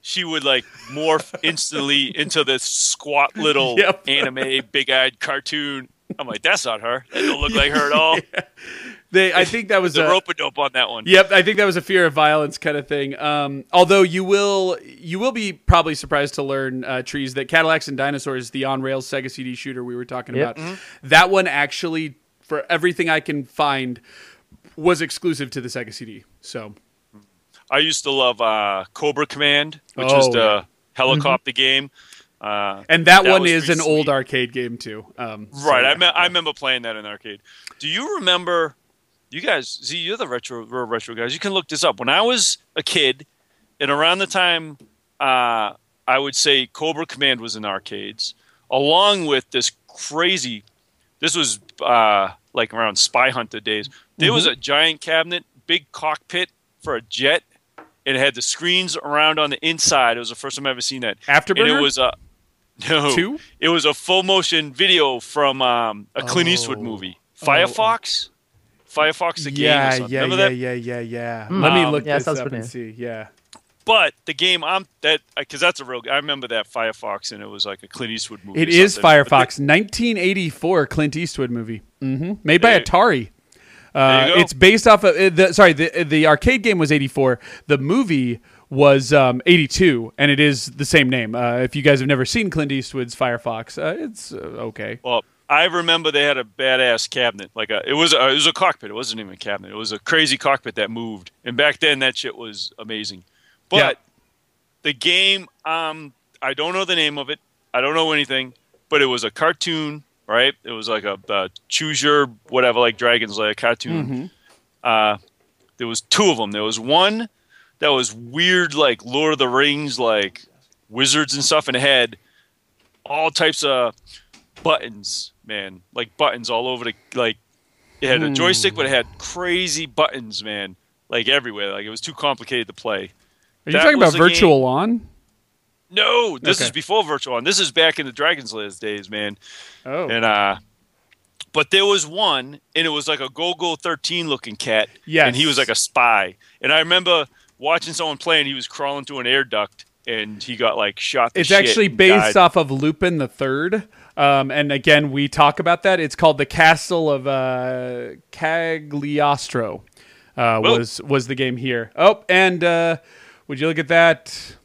She would like morph instantly into this squat little Yep. anime big-eyed cartoon. I'm like, that's not her. That don't look like her at all. They, I think that was The a, rope a dope on that one. Yep, I think that was a fear of violence kind of thing. Um, although you will you will be probably surprised to learn uh, trees that Cadillacs and Dinosaurs, the on rails Sega CD shooter we were talking Yep. about, that one actually, for everything I can find, was exclusive to the Sega CD. So I used to love uh, Cobra Command, which Oh, was the yeah. helicopter game. Uh, and that, That one is an old arcade game too. Um, so, right, yeah. I, me- I remember playing that in the arcade. Do you remember? You guys, see, you're the retro retro guys. You can look this up. When I was a kid, and around the time, uh, I would say Cobra Command was in arcades, along with this crazy. This was uh, like around Spy Hunter days. There was a giant cabinet, big cockpit for a jet, and it had the screens around on the inside. It was the first time I ever seen that. Afterburner? And it was a no. Two? It was a full motion video from um, a Clint Eastwood Oh. movie. Oh. Firefox. Firefox the game. or yeah, yeah, Remember yeah, that? yeah, yeah, yeah. Let me Um, look yeah, this sounds up and familiar. see. Yeah. But the game I'm that because that's a real. I remember that Firefox and it was like a Clint Eastwood movie. It is Firefox, 1984 Clint Eastwood movie, hmm made by Atari. Uh, it's based off of uh, the sorry the the arcade game was 84. The movie was um, 82, and it is the same name. Uh, if you guys have never seen Clint Eastwood's Firefox, uh, it's uh, okay. Well, I remember they had a badass cabinet. Like a, it was a, it was a cockpit. It wasn't even a cabinet. It was a crazy cockpit that moved. And back then, that shit was amazing. But Yeah. the game, um, I don't know the name of it. I don't know anything. But it was a cartoon, right? It was like a, a choose your whatever, like Dragon's Lair cartoon. Uh, there was two of them. There was one that was weird, like Lord of the Rings, like wizards and stuff, and it had all types of buttons, man, like buttons all over the like. It had a joystick, but it had crazy buttons, man, like everywhere. Like it was too complicated to play. Are you talking about the game. Virtual On? No, this Okay. is before Virtual On. This is back in the Dragon's Lair days, man. Oh, And uh, but there was one, and it was like a Golgo thirteen looking cat. Yes. and he was like a spy. And I remember watching someone play, and he was crawling through an air duct, and he got like shot. It's actually based died. off of Lupin the Third. Um, and again, we talk about that. It's called the Castle of uh, Cagliostro. Uh, was was the game here? Oh, and uh, would you look at that?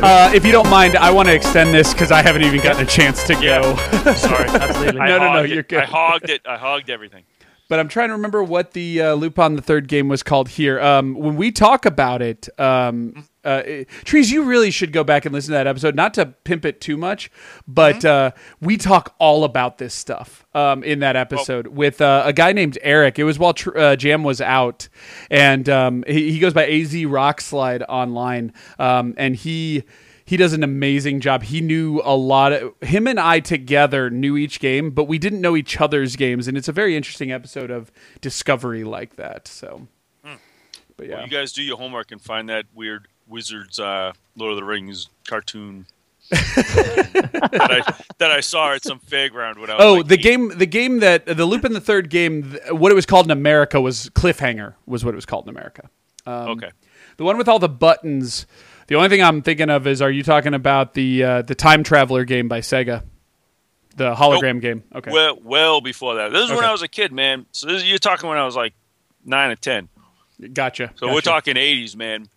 Uh, if you don't mind, I want to extend this because I haven't even gotten a chance to Yeah. go. Sorry, Absolutely. No, no, no, you're good. I hogged it. I hogged everything. But I'm trying to remember what the uh, Lupin the Third game was called here. Um, when we talk about it, um, uh, it- trees, you really should go back and listen to that episode. Not to pimp it too much, but uh, we talk all about this stuff um, in that episode with uh, a guy named Eric. It was while tr- uh, Jam was out, and um, he, he goes by Az Rockslide online, um, and he he does an amazing job. He knew a lot of him and I together knew each game, but we didn't know each other's games, and it's a very interesting episode of discovery like that. So, but yeah, Well, you guys do your homework and find that weird wizards, uh, Lord of the Rings cartoon that, I, that I saw at some fairground when I was. oh, like the eight. game, the game that the Lupin the Third game, what it was called in America was Cliffhanger, was what it was called in America. Um, Okay. The one with all the buttons. The only thing I'm thinking of is, are you talking about the uh, the Time Traveler game by Sega, the hologram game? Okay. Well, well before that. This is when I was a kid, man. So this, you're talking when I was like nine or ten. Gotcha. So we're talking 80s, man.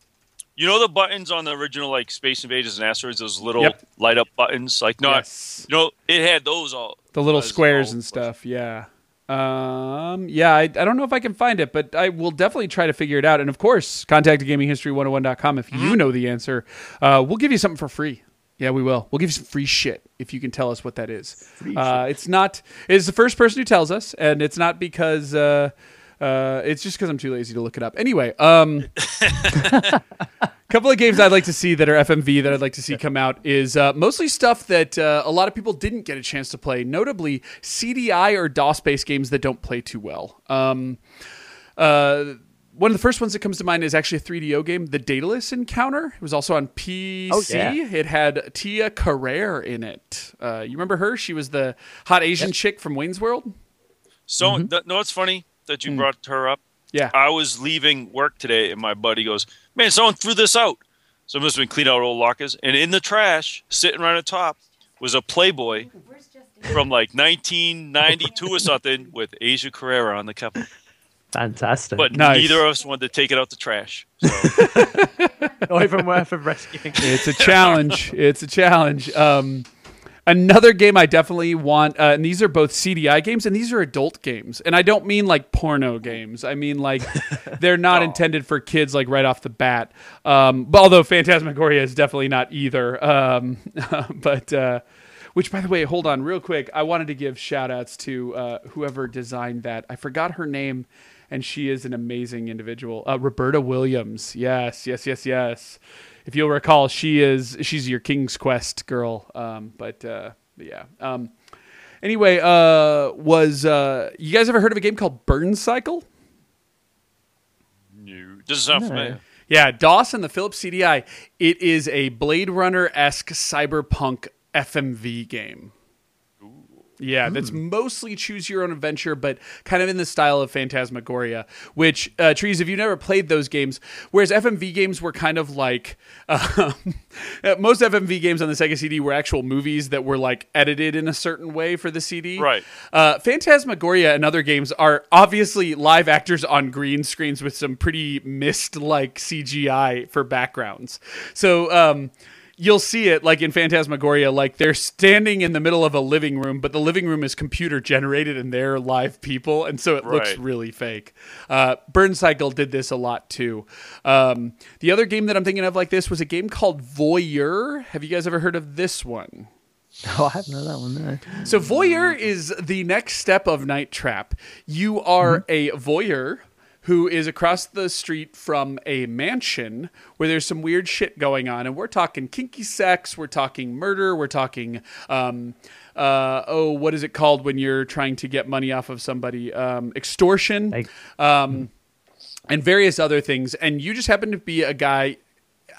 You know the buttons on the original like Space Invaders and Asteroids, those little Yep. light up buttons, like not. Yes. You know, it had those all. the little squares and stuff. Yeah. Um, yeah, I, I don't know if I can find it, but I will definitely try to figure it out. And of course, contact gaminghistory101.com if you know the answer. Uh, we'll give you something for free. Yeah, we will. We'll give you some free shit if you can tell us what that is. Uh, it's not. It's the first person who tells us, and it's not because. Uh, uh, it's just because I'm too lazy to look it up. Anyway, um, couple of games I'd like to see that are FMV that I'd like to see come out is uh, mostly stuff that uh, a lot of people didn't get a chance to play, notably CDI or DOS based games that don't play too well. Um, uh, one of the first ones that comes to mind is actually a 3DO game, The Daedalus Encounter. It was also on PC. Oh, yeah. It had Tia Carrere in it. Uh, you remember her? She was the hot Asian chick from Wayne's World. So, th- no, it's funny that you brought her up. Yeah. I was leaving work today, and my buddy goes, "Man, someone threw this out." So it must have been clean out old lockers, and in the trash, sitting right on top, was a Playboy from like 1992 or something with Asia Carrera on the cover. Fantastic. But Nice. neither of us wanted to take it out the trash. So not even worth of rescuing. It's a challenge. it's a challenge. Um, another game I definitely want, uh, and these are both CDI games, and these are adult games. And I don't mean like porno games. I mean like they're not intended for kids, like right off the bat. Um, but although Phantasmagoria is definitely not either. Um, but uh, which, by the way, hold on real quick. I wanted to give shout outs to uh, whoever designed that. I forgot her name. And she is an amazing individual. Uh, Roberta Williams. Yes, yes, yes, yes if you'll recall, she is she's your King's Quest girl. Um, but uh, yeah. Um, anyway, uh, was uh, you guys ever heard of a game called Burn Cycle? no, doesn't sound familiar. Yeah, DOS and the Philips CDI. It is a Blade Runner esque cyberpunk FMV game. Yeah, that's mostly choose your own adventure, but kind of in the style of Phantasmagoria. Which uh, trees, if you've never played those games, whereas FMV games were kind of like um, most FMV games on the Sega CD were actual movies that were like edited in a certain way for the CD. Right. Uh, Phantasmagoria and other games are obviously live actors on green screens with some pretty mist like CGI for backgrounds. So um, you'll see it like in Phantasmagoria, like they're standing in the middle of a living room, but the living room is computer generated and they're live people, and so it looks really fake. Uh, Burn Cycle did this a lot too. Um, the other game that I'm thinking of like this was a game called Voyeur. Have you guys ever heard of this one? Oh, I haven't heard that one. No. So voyeur is the next step of Night Trap. You are a voyeur who is across the street from a mansion where there's some weird shit going on, and we're talking kinky sex, we're talking murder, we're talking. Um, uh, oh, what is it called when you're trying to get money off of somebody? Um, extortion Like, um, and various other things. And you just happen to be a guy.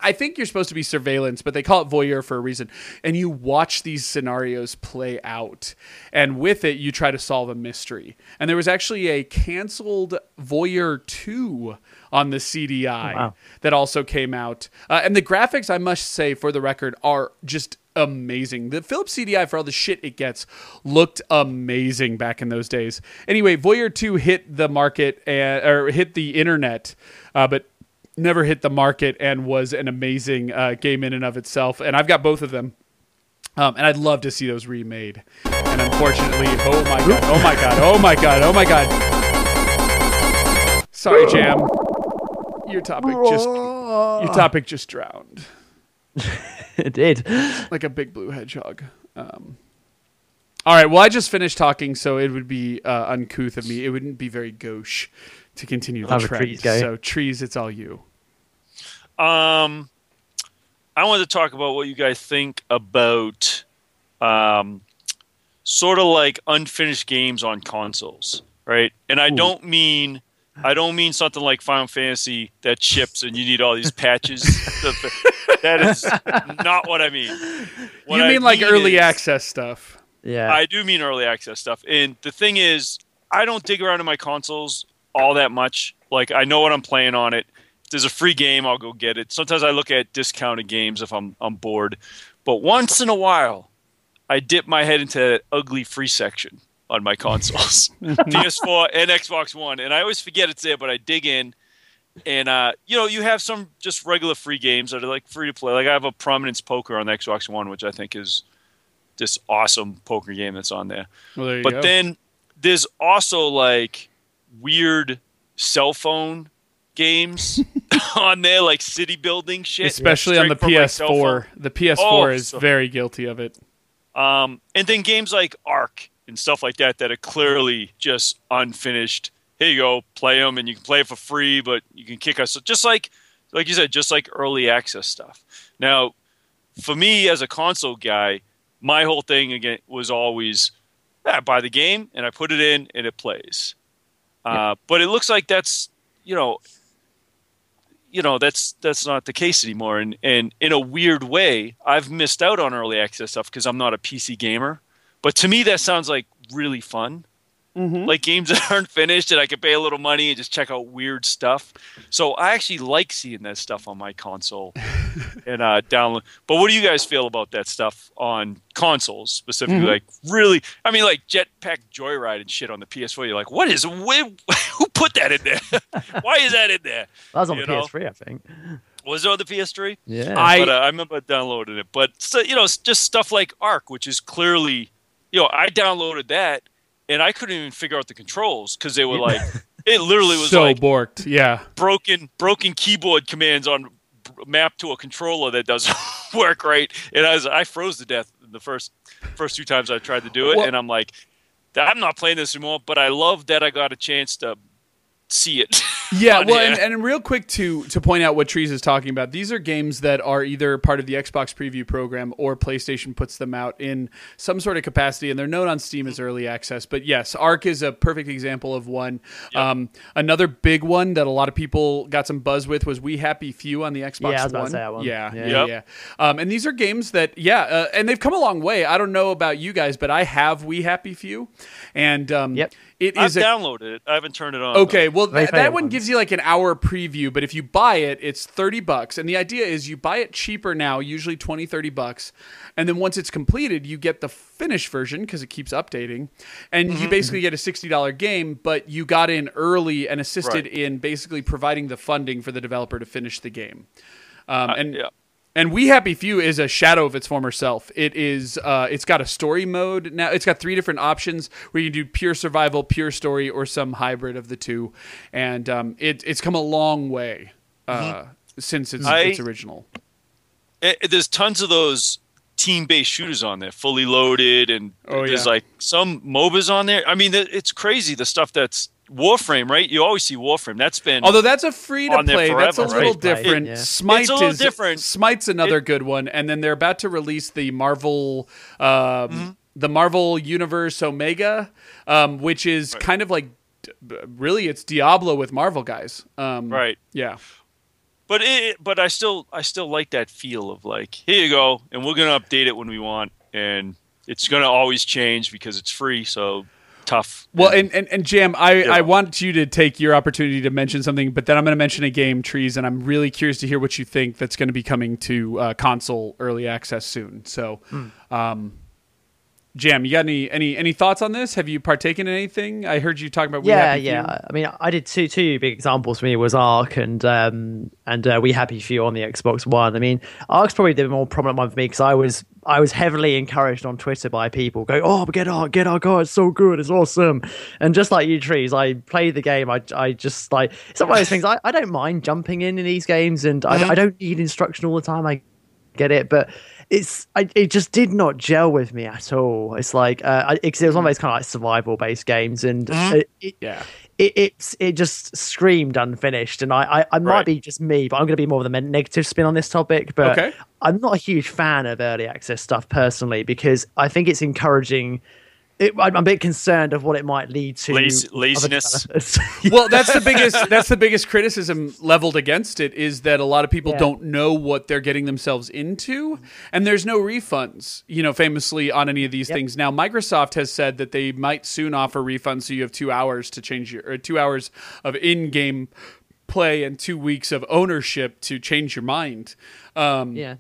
I think you're supposed to be surveillance, but they call it voyeur for a reason. And you watch these scenarios play out, and with it, you try to solve a mystery. And there was actually a canceled Voyeur two on the CDI wow. that also came out. Uh, and the graphics, I must say, for the record, are just amazing. The Philips CDI, for all the shit it gets, looked amazing back in those days. Anyway, Voyeur 2 hit the market and or hit the internet, uh, but never hit the market and was an amazing uh, game in and of itself. And I've got both of them. Um, and I'd love to see those remade. And unfortunately, oh my god, oh my god, oh my god, oh my god. Sorry, Jam. Your topic just your topic just drowned it did. like a big blue hedgehog. Um, all right. Well, I just finished talking, so it would be uh, uncouth of me. It wouldn't be very gauche to continue the Have trend. trees. So trees, it's all you. Um, I wanted to talk about what you guys think about, um, sort of like unfinished games on consoles, right? And I don't mean, I don't mean something like Final Fantasy that ships and you need all these patches. that is not what I mean. What you I mean like early is- access stuff? Yeah. I do mean early access stuff. And the thing is, I don't dig around in my consoles all that much. Like I know what I'm playing on it. If there's a free game, I'll go get it. Sometimes I look at discounted games if I'm I'm bored. But once in a while, I dip my head into that ugly free section on my consoles, PS4 and Xbox One, and I always forget it's there. But I dig in, and uh, you know, you have some just regular free games that are like free to play. Like I have a Prominence Poker on the Xbox One, which I think is this awesome poker game that's on there. Well, there But go. then there's also like weird cell phone games on there, like city building shit, Especially on the straight from, like, cell PS4. The PS4 Oh, is so- very guilty of it. Um, and then games like Ark and stuff like that that are clearly just unfinished. Here you go, play them, and you can play it for free, but you can kick us. Just like, like you said, just like early access stuff. Now, for me as a console guy, my whole thing again was always, yeah, I buy the game and I put it in and it plays. Uh, but it looks like that's you know, you know that's that's not the case anymore. And and in a weird way, I've missed out on early access stuff because I'm not a PC gamer. But to me, that sounds like really fun. Like games that aren't finished, and I can pay a little money and just check out weird stuff. So I actually like seeing that stuff on my console and uh, download. But what do you guys feel about that stuff on consoles specifically? Like really, I mean, like Jetpack Joyride and shit on the PS4. You're like, what is? Where, who put that in there? Why is that in there? That was on You the know? PS3, I think. Was it on the PS3? Yeah. I- but uh, I remember downloading it. But so, you know, it's just stuff like Ark, which is clearly, you know, I downloaded that and I couldn't even figure out the controls because they were like, it literally was so like borked. Yeah. broken, broken keyboard commands on mapped to a controller that doesn't work right. And I was, I froze to death the first first two times I tried to do it, Well- and I'm like, I'm not playing this anymore. But I love that I got a chance to see it. Yeah, well, and, and real quick to to point out what Trees is talking about. These are games that are either part of the Xbox preview program or PlayStation puts them out in some sort of capacity, and they're known on Steam as early access. But yes, Ark is a perfect example of one. Um, another big one that a lot of people got some buzz with was We Happy Few on the Xbox Yeah, I was about to One. say that one. Yeah, Yeah. yeah, Yep. yeah. Um, and these are games that, yeah, uh, and they've come a long way. I don't know about you guys, but I have We Happy Few, and um, Yep. It I've is a downloaded it. I haven't turned it on. Okay, well th- that one gives you like an hour preview, but if you buy it, it's 30 bucks. And the idea is you buy it cheaper now, usually 20 30 bucks. And then once it's completed, you get the finished version because it keeps updating. And Mm-hmm. you basically get a $60 game, but you got in early and assisted Right. in basically providing the funding for the developer to finish the game. Um, and yeah. And We Happy Few is a shadow of its former self. It is. Uh, it's got a story mode now. It's got three different options where you can do pure survival, pure story, or some hybrid of the two. And um, it, it's come a long way uh, since its, I- its original. it, it- there's tons of those team-based shooters on there, fully loaded, and Oh, there's yeah. like some MOBAs on there. I mean, it's crazy the stuff that's Warframe, right? You always see Warframe. That's been Although that's a free to on there play, that's a little right? different. It- yeah. Smite It's a little is different. Smite's another It- good one, and then they're about to release the Marvel, um, Mm-hmm. the Marvel Universe Omega, um, which is kind of like, really, it's Diablo with Marvel guys. Um, right. Yeah. But it, but I still I still like that feel of like here you go, and we're gonna update it when we want, and it's gonna always change because it's free. So tough. Well, and, and, and Jam, I, Yeah. I want you to take your opportunity to mention something, but then I'm going to mention a game, Trees, and I'm really curious to hear what you think that's going to be coming to uh, console early access soon. So, um, Jam, you got any, any any thoughts on this? Have you partaken in anything? I heard you talking about We yeah, yeah. Few. I mean, I did two two big examples for me was Ark and um and uh, We Happy Few on the Xbox One. I mean, Ark's probably the more prominent one for me because I was I was heavily encouraged on Twitter by people going, "Oh, but get Ark, get Ark! Oh, it's so good, it's awesome!" And just like you, trees, I played the game. I I just like it's one of those things. I, I don't mind jumping in in these games, and I, I don't need instruction all the time. I get it, but it's I, it just did not gel with me at all. It's like uh, I- it's, it was one of hmm. those kind of like survival based games, and it, it, Yeah. it, it's it just screamed unfinished. And I I, I might Right. be just me, but I'm going to be more of the negative spin on this topic. But Okay. I'm not a huge fan of early access stuff personally because I think it's encouraging. It, I'm a bit concerned of what it might lead to. Lazy- laziness. developers. well, that's the biggest that's the biggest criticism leveled against it is that a lot of people Yeah. don't know what they're getting themselves into, and there's no refunds. You know, famously on any of these Yep. things. Now, Microsoft has said that they might soon offer refunds, so you have two hours to change your or two hours of in-game play and two weeks of ownership to change your mind. Um, yeah.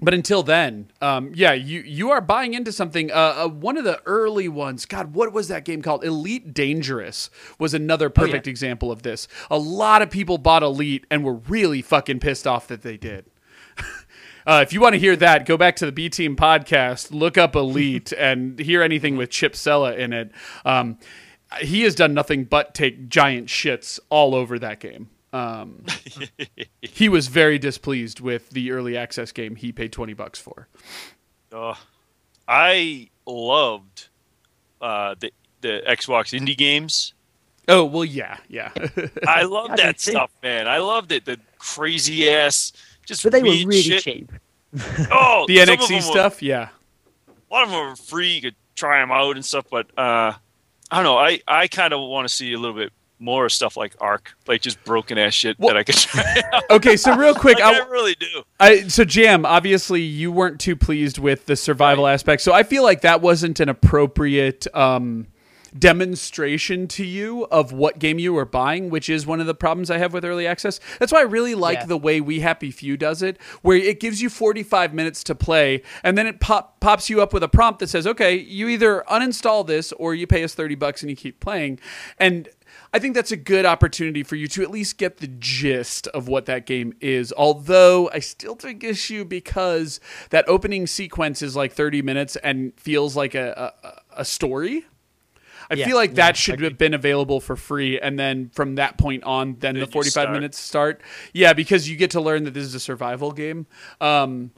But until then, um, yeah, you you are buying into something. Uh, uh, one of the early ones, God, what was that game called? Elite Dangerous was another perfect example of this. A lot of people bought Elite and were really fucking pissed off that they did. Uh, if you want to hear that, go back to the B Team podcast, look up Elite, and hear anything with Chip Sella in it. Um, he has done nothing but take giant shits all over that game. Um, he was very displeased with the early access game he paid 20 bucks for. Uh, I loved uh, the the Xbox indie games. Oh, well, yeah, yeah. I love that too. stuff, man. I loved it. The crazy ass, just But they were really shit. cheap. Oh, the some of NXE them were- stuff, yeah. a lot of them were free. You could try them out and stuff, but uh, I don't know. I, I kind of want to see a little bit more stuff like Ark, like just broken ass shit Well- that I could try out. Okay, so real quick, Like, I, I really do. I, so Jam, obviously you weren't too pleased with the survival aspect, so I feel like that wasn't an appropriate um, demonstration to you of what game you were buying, which is one of the problems I have with early access. That's why I really like Yeah. the way We Happy Few does it, where it gives you 45 minutes to play, and then it pop, pops you up with a prompt that says, "Okay, you either uninstall this or you pay us 30 bucks and you keep playing," and I think that's a good opportunity for you to at least get the gist of what that game is. Although I still take issue because that opening sequence is like 30 minutes and feels like a, a, a story. I Yeah, feel like yeah, that should have been available for free, and then from that point on, then Then the 45 start. minutes start. Yeah, because you get to learn that this is a survival game. Um,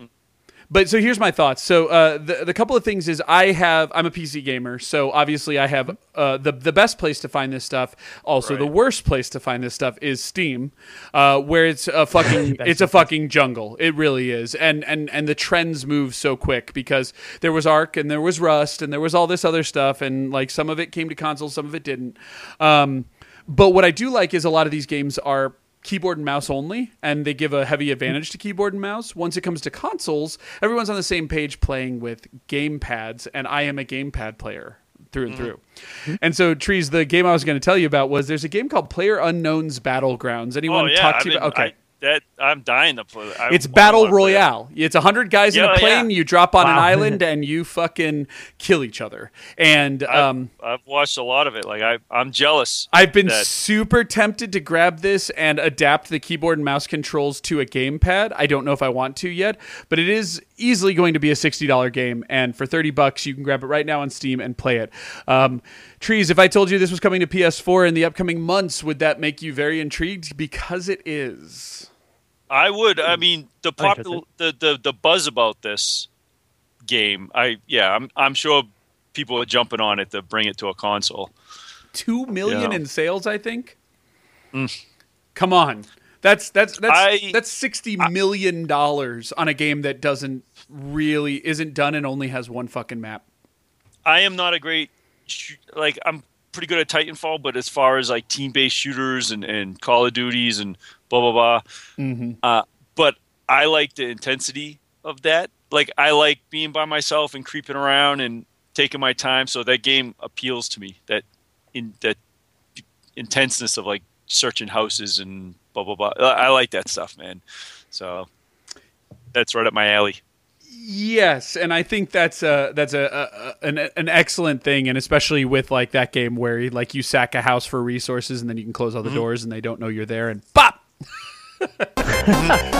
but so here's my thoughts. So uh, the the couple of things is I have I'm a PC gamer, so obviously I have uh, the the best place to find this stuff. Also, the worst place to find this stuff is Steam, uh, where it's a fucking it's a fucking jungle. It really is, and and and the trends move so quick because there was Ark and there was Rust and there was all this other stuff, and like some of it came to consoles, some of it didn't. Um, but what I do like is a lot of these games are keyboard and mouse only, and they give a heavy advantage to keyboard and mouse. Once it comes to consoles, everyone's on the same page playing with game pads, and I am a gamepad player through and mm. through. And so, Trees, the game I was going to tell you about was there's a game called Player Unknown's Battlegrounds. Anyone Oh yeah, talk to you been- about? Okay. I, that I'm dying to play. I, it's battle wanna play royale. It's a hundred guys in a plane. yeah. You drop on an island and you fucking kill each other. And I've, um, I've watched a lot of it. Like I, I'm jealous. I've been that- super tempted to grab this and adapt the keyboard and mouse controls to a gamepad. I don't know if I want to yet, but it is easily going to be a $60 game. And for 30 bucks, you can grab it right now on Steam and play it. Um, Trees, if I told you this was coming to PS4 in the upcoming months, would that make you very intrigued? Because it is. I would. I mean, the pop, the, the the buzz about this game. I yeah. I'm I'm sure people are jumping on it to bring it to a console. Two million Yeah. in sales, I think. Hmm. Come on. That's that's that's I- that's sixty million dollars on a game that doesn't really isn't done and only has one fucking map. I am not a great like I'm pretty good at Titanfall, but as far as like team based shooters and, and Call of Duties and blah blah blah, Mm-hmm. uh, but I like the intensity of that. Like I like being by myself and creeping around and taking my time. So that game appeals to me. That in that intenseness of like searching houses and blah blah blah. I I like that stuff, man. So that's right up my alley. Yes, and I think that's a that's a, a, a an an excellent thing, and especially with like that game where like you sack a house for resources, and then you can close all the doors, and they don't know you're there, and pop.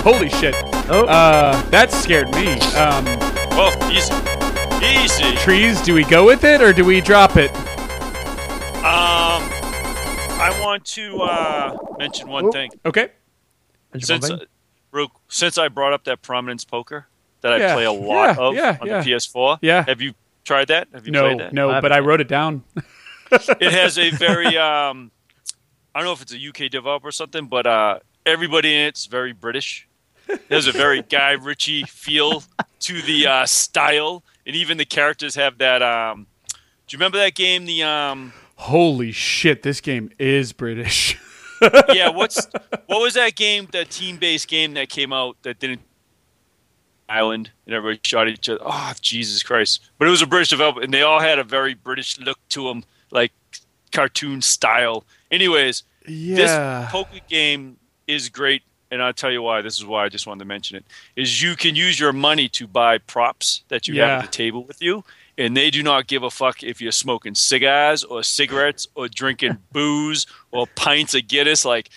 Holy shit! Oh. Uh, that scared me. Um, Well, easy, easy. trees, do we go with it or do we drop it? Um, I want to uh, mention one Oh. thing. Okay. Since uh, real, since I brought up that prominence poker that I Yeah, play a lot yeah, of yeah, on yeah. the PS4. Yeah. Have you tried that? Have you No, played that? no, I but I wrote it down. It has a very um, I don't know if it's a UK developer or something, but uh, everybody in it's very British. There's a very Guy Ritchie feel to the uh, style, and even the characters have that. Um, do you remember that game? The um, Holy shit! This game is British. yeah, what's what was that game? That team-based game that came out that didn't island and everybody shot each other. Oh, Jesus Christ! But it was a British developer, and they all had a very British look to them, like cartoon style. Anyways, yeah. this poker game is great, and I'll tell you why. This is why I just wanted to mention it. Is you can use your money to buy props that you have at the table with you, and they do not give a fuck if you're smoking cigars or cigarettes or drinking booze or pints of Guinness. Like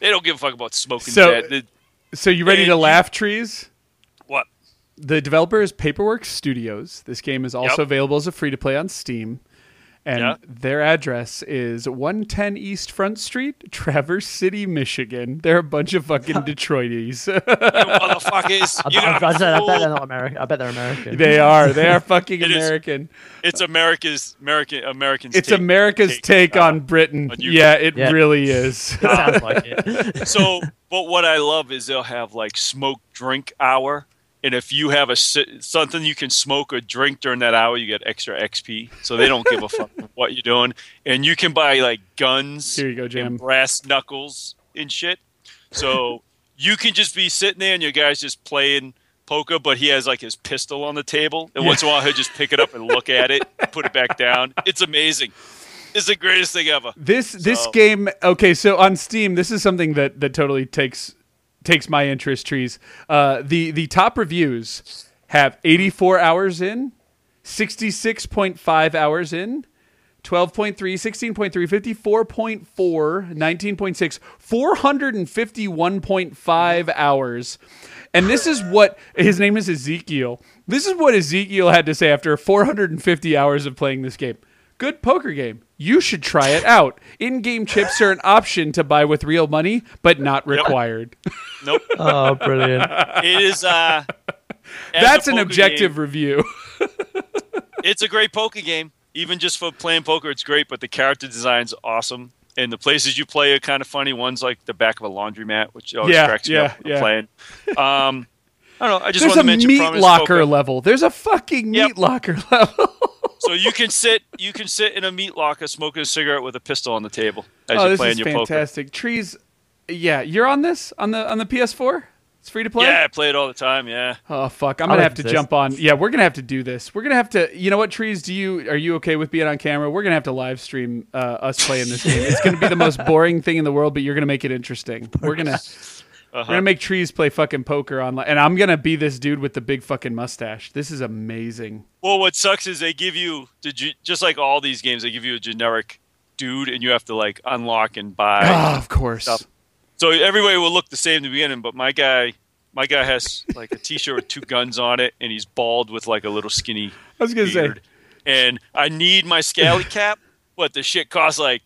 they don't give a fuck about smoking. So- that. So you ready and to laugh, trees? What? the developer is Paperwork Studios. This game is also Yep. available as a free to play on Steam. And Yeah. their address is 110 East Front Street, Traverse City, Michigan. They're a bunch of fucking Detroities. You motherfuckers. I, You I, I, got bet- I bet they're not American. I bet they're American. they are. They are fucking It is. American. It's America's American Americans. It's take- America's take, uh, on Britain. on yeah, it Yeah. really is. Sounds like it. so, but what I love is they'll have like smoke drink hour, and if you have a something you can smoke or drink during that hour, you get extra XP. So they don't give a fuck what you're doing, and you can buy like guns Here you go, Jam. and brass knuckles and shit. So you can just be sitting there and your guy's just playing poker, but he has like his pistol on the table, and once in a while he'll just pick it up and look at it, put it back down. It's amazing. It's the greatest thing ever. This this So- game okay, so on Steam, this is something that that totally takes takes my interest. Trees. Uh, the the top reviews have 84 hours in, 66.5 hours in. 12.3, 16.3, 54.4, 19.6, 451.5 hours. And this is what his name is Ezekiel. This is what Ezekiel had to say after 450 hours of playing this game. Good poker game. You should try it out. In game chips are an option to buy with real money, but not required. Nope. Oh, brilliant. It is. Uh, That's an objective game, review. it's a great poker game. Even just for playing poker, it's great. But the character design's awesome, and the places you play are kind of funny. One's like the back of a laundromat, which always Yeah, cracks me yeah, up when yeah. I'm playing. Um, I don't know. I just There's wanted a to mention meat locker Poker. level. There's a fucking Yep. meat locker level. So you can sit, you can sit in a meat locker smoking a cigarette with a pistol on the table as oh, you're this playing is your poker. fantastic. Trees. Yeah, you're on this on the on the PS4. It's free to play. Yeah, I play it all the time. Yeah. Oh fuck! I'm I'll gonna have to this. jump on. Yeah, we're gonna have to do this. We're gonna have to. You know what, trees? Do you are you okay with being on camera? We're gonna have to live stream uh, us playing this game. It's gonna be the most boring thing in the world, but you're gonna make it interesting. We're gonna we're gonna make trees play fucking poker online, and I'm gonna be this dude with the big fucking mustache. This is amazing. Well, what sucks is they give you ge- just like all these games, they give you a generic dude, and you have to like unlock and buy. Ah, of course. Stuff. So everybody will look the same in the beginning, but my guy, my guy has like a T-shirt with two guns on it, and he's bald with like a little skinny I was gonna say. And I need my scally cap, but the shit costs like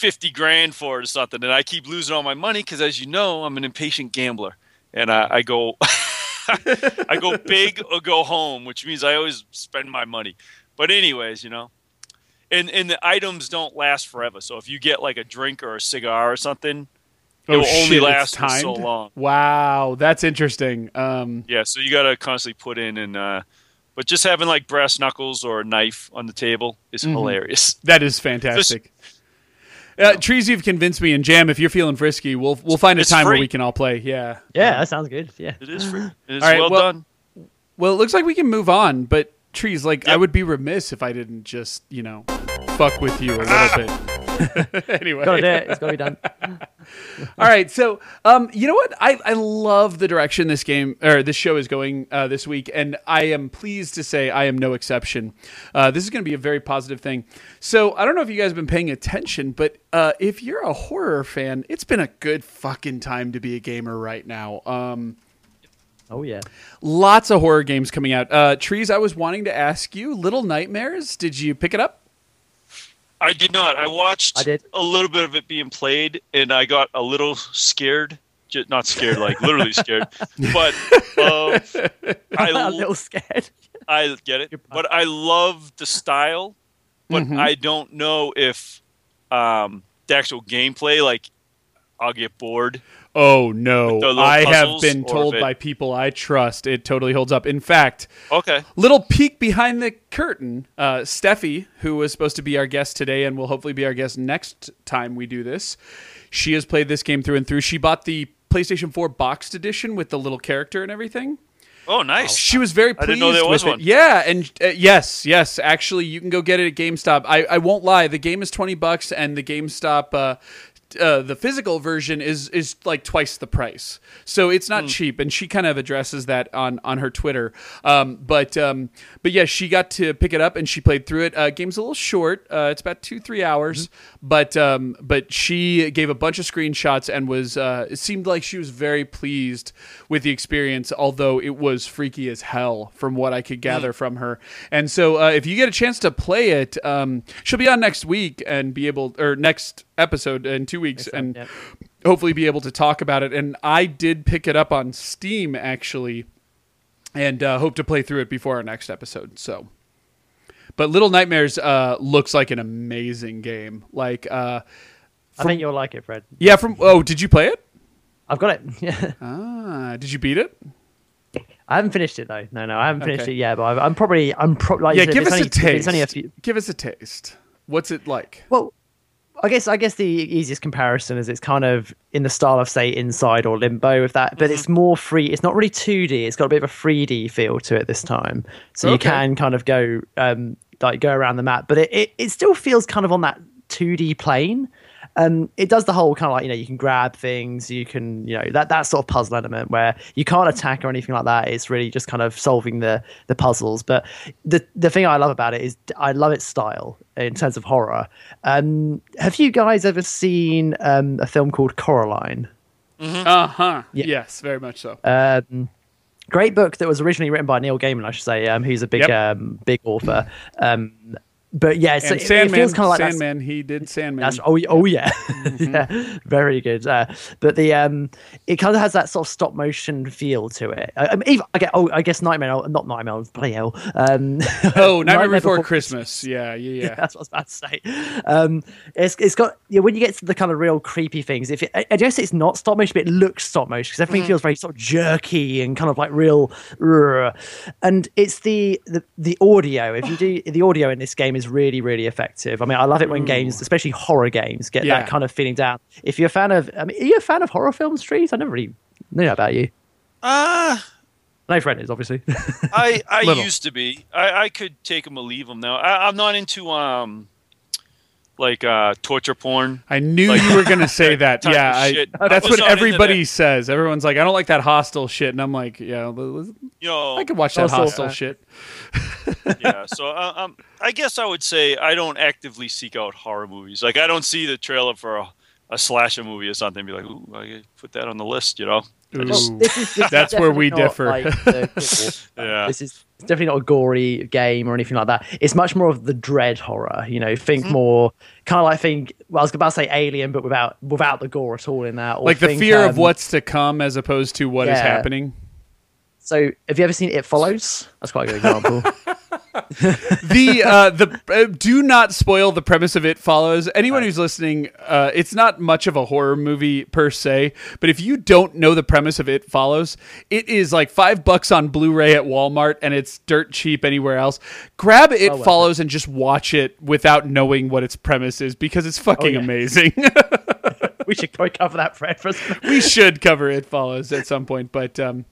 fifty grand for it or something, and I keep losing all my money because, as you know, I'm an impatient gambler, and I, I go, I go big or go home, which means I always spend my money. But anyways, you know. And, and the items don't last forever. So if you get like a drink or a cigar or something, it will only Oh, shit, it's last so long. Wow, that's interesting. Um, Yeah, so you got to constantly put in and uh but just having like brass knuckles or a knife on the table is Mm-hmm. hilarious. that is fantastic. Uh, Trees, you've convinced me, and Jam, if you're feeling frisky, we'll we'll find a It's time where we can all play. Yeah. Yeah, that sounds good. Yeah. It is free. It's All right, well, well- done. Well, it looks like we can move on, but trees, like I would be remiss if I didn't just, you know, fuck with you a little bit. anyway, Gotta do it. It's gotta be done. all right. So, um, you know what? I I love the direction this game or this show is going uh, this week, and I am pleased to say I am no exception. Uh, this is going to be a very positive thing. So, I don't know if you guys have been paying attention, but uh, if you're a horror fan, it's been a good fucking time to be a gamer right now. Um, Oh yeah. Lots of horror games coming out. Uh, Trees, I was wanting to ask you, Little Nightmares, did you pick it up? I did not. I watched I did. a little bit of it being played and I got a little scared. Not scared, like literally scared, but uh, I I'm a little scared. I get it, but I love the style, but Mhm. I don't know if um, the actual gameplay, like, I'll get bored. Oh no, With the little I have been told by people I trust it totally holds up. In fact, Okay. little peek behind the curtain. Uh, Steffi, who was supposed to be our guest today and will hopefully be our guest next time we do this, she has played this game through and through. She bought the PlayStation 4 boxed edition with the little character and everything. Oh, nice. She was very I pleased didn't know there was with one. it. Yeah, and uh, yes, yes, actually, you can go get it at GameStop. I, I won't lie, the game is twenty bucks, and the GameStop uh, uh, the physical version is is like twice the price, so it's not cheap. And she kind of addresses that on on her Twitter. Um, but um, but yeah, she got to pick it up and she played through it. Uh, game's a little short; uh, it's about two three hours. But um, but she gave a bunch of screenshots and was uh, it seemed like she was very pleased with the experience, although it was freaky as hell from what I could gather from her. And so uh, if you get a chance to play it, um, she'll be on next week and be able or next episode in two weeks and yep. hopefully be able to talk about it. And I did pick it up on Steam actually, and uh, hope to play through it before our next episode. So, but Little Nightmares uh, looks like an amazing game. Like, uh, I think you'll like it, Fred. yeah, from oh, did you play it? I've got it. Yeah. Ah, did you beat it? I haven't finished it though. No, no, I haven't finished Okay. it yet. But I've, I'm probably, I'm probably. Like yeah, give us only, a taste. It's only a few. Give us a taste. What's it like? Well, I guess I guess the easiest comparison is it's kind of in the style of say Inside or Limbo with that, but it's more free. It's not really 2D. It's got a bit of a 3D feel to it this time, so you can kind of go um, like go around the map, but it, it it still feels kind of on that 2D plane. Um, it does the whole kind of like you know you can grab things, you can you know that that sort of puzzle element where you can't attack or anything like that. It's really just kind of solving the the puzzles. But the the thing I love about it is I love its style in terms of horror. Um, have you guys ever seen um, a film called Coraline? Uh huh. Yeah. Yes, very much so. Um, great book that was originally written by Neil Gaiman, I should say, um, who's a big Yep. um, big author. Um, but yeah, so it, Sandman, it feels kind of like that's- Sandman. He did Sandman. That's oh oh yeah, Mm-hmm. yeah, very good. Uh, but the um, it kind of has that sort of stop motion feel to it. I, I mean, even, I get oh, I guess Nightmare, not Nightmare, bloody hell. Um, oh, Nightmare, Before, Christmas. Yeah, yeah, yeah. that's what I was about to say. Um, it's it's got yeah, when you get to the kind of real creepy things. If it, I I guess it's not stop motion, but it looks stop motion because everything feels very sort of jerky and kind of like real. "Rrr." And it's the, the the audio. If you do the audio in this game is really really effective. I mean, I love it when games, especially horror games, get Yeah. that kind of feeling down. If you're a fan of, I mean, are you a fan of horror films, Trees? I never really knew that about you. Uh, No, friend is obviously. I I used to be. I, I could take them or leave them now. I, I'm not into um like uh torture porn. I knew Like- you were going to say that. type yeah, I, that's I what was not into everybody that. says. Everyone's like, I don't like that Hostel shit, and I'm like, yeah, l- l- You know, I could watch that Also, Hostel uh, shit. yeah. So uh, um, I guess I would say I don't actively seek out horror movies. Like I don't see the trailer for a, a slasher movie or something. and Be like, ooh, I put that on the list. You know. Just- Ooh. this is, this is That's where we differ. like the gore. Yeah. This is definitely not a gory game or anything like that. It's much more of the dread horror. You know, think more kind of like think. Well, I was about to say Alien, but without without the gore at all in that. Or like the think, fear of um, what's to come as opposed to what is yeah. happening. So, have you ever seen It Follows? That's quite a good example. the uh, the uh, do not spoil the premise of it follows. Anyone who's listening uh, it's not much of a horror movie per se but if you don't know the premise of it follows it is like five bucks on blu-ray at walmart and it's dirt cheap anywhere else. Grab it worth follows and just watch it without knowing what its premise is because it's fucking yeah. amazing. We should cover that for- we should cover it follows at some point but um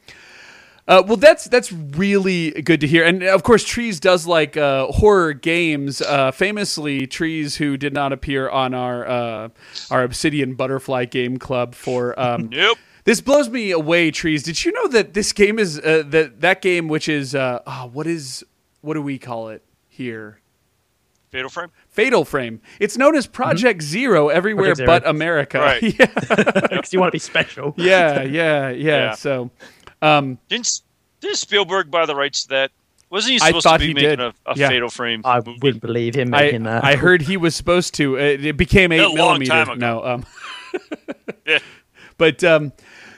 uh, well, that's that's really good to hear, and of course, Trees does like uh, horror games. Uh, famously, Trees, who did not appear on our uh, our Obsidian Butterfly Game Club for um, Nope. this blows me away. Trees, did you know that this game is uh, that that game, which is uh, oh, what is what do we call it here? Fatal Frame. Fatal Frame. It's known as Project Zero everywhere Project Zero. but America. Right. yeah, because you want to be special. yeah, yeah, yeah. Yeah. So. Um, Didn't didn't Spielberg buy the rights to that? Wasn't he I supposed thought to be he making did. a, a Yeah. Fatal Frame I movie? wouldn't believe him I, making that. I heard he was supposed to. It, it became eight A long millimeter. time ago. No, um, Yeah. but um,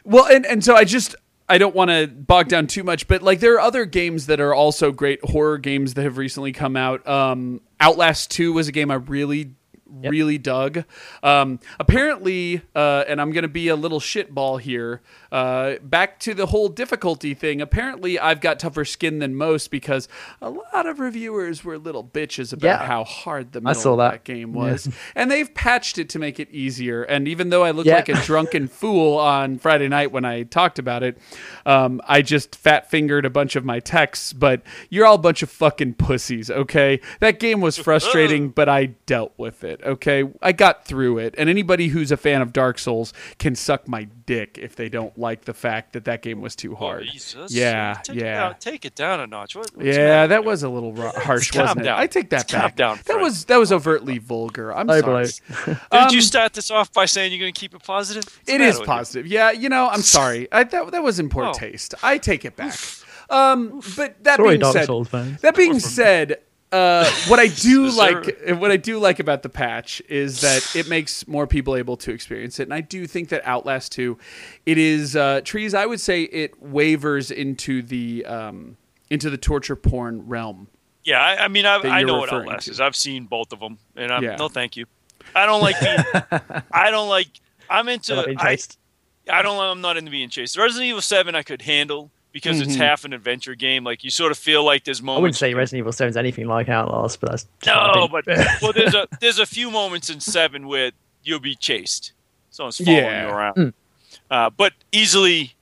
well, and and so I just I don't want to bog down too much, but like there are other games that are also great horror games that have recently come out. Um, Outlast Two was a game I really. Really dug. Um, apparently, uh, and I'm going to be a little shitball here. Uh, back to the whole difficulty thing. Apparently, I've got tougher skin than most because a lot of reviewers were little bitches about Yeah. how hard the I middle of that. that game was. And they've patched it to make it easier. And even though I looked Yeah. like a drunken fool on Friday night when I talked about it, um, I just fat fingered a bunch of my texts. But you're all a bunch of fucking pussies, okay? That game was frustrating, but I dealt with it. it. Okay, I got through it, and anybody who's a fan of Dark Souls can suck my dick if they don't like the fact that that game was too hard. Oh, Jesus. Yeah, take It yeah. down, take it down a notch. What, Yeah, matter? that was a little ru- harsh, Calm wasn't it? down. I take that Calm back. down, that Fred. was that was overtly vulgar. I'm Oh, sorry. blow. Did you Um, start this off by saying you're going to keep it positive? What's the It matter is with you? positive. Yeah, you know, I'm sorry. I, that that was in poor Oh. taste. I take it back. Um, but that Sorry, being Dark said, Souls fans. that being said, uh, what I do like, what I do like about the patch is that it makes more people able to experience it, and I do think that Outlast 2, it is uh, trees. I would say it wavers into the um, into the torture porn realm. Yeah, I, I mean, I, I know what Outlast 2. is. I've seen both of them, and I'm Yeah. no, thank you. I don't like being. I don't like. I'm into. I. I don't. I'm not into being chased. Resident Evil Seven, I could handle because it's Mhm. half an adventure game. Like you sort of feel like there's moments. I wouldn't say Resident Evil 7 is anything like Outlast, but that's No, but well, there's a there's a few moments in Seven where you'll be chased. Someone's following Yeah. you around, Mm. uh, but easily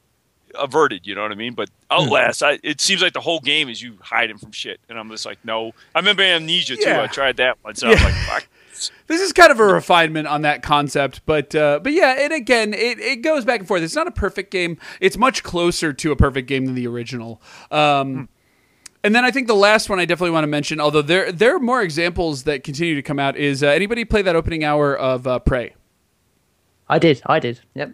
averted. You know what I mean? But Outlast, I, it seems like the whole game is you hiding from shit, and I'm just like, no. I remember Amnesia too. I tried that once. And I was like, fuck. This is kind of a refinement on that concept, but uh, but yeah, and again, it, it goes back and forth. It's not a perfect game. It's much closer to a perfect game than the original. Um, And then I think the last one I definitely want to mention, although there there are more examples that continue to come out, is uh, anybody play that opening hour of uh, Prey? I did. I did. Yep.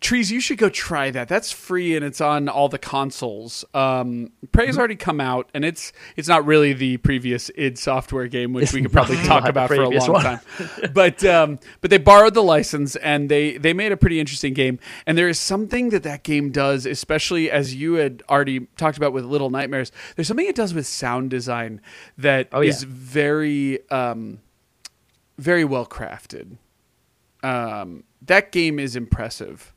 Trees, you should go try that. That's free and it's on all the consoles. Um, Prey has already come out, and it's it's not really the previous id Software game, which It's we could probably talk about for a long one. time. But um, but they borrowed the license and they they made a pretty interesting game. And there is something that that game does, especially as you had already talked about with Little Nightmares. There's something it does with sound design that is Oh, yeah. very um, very well crafted. Um, that game is impressive.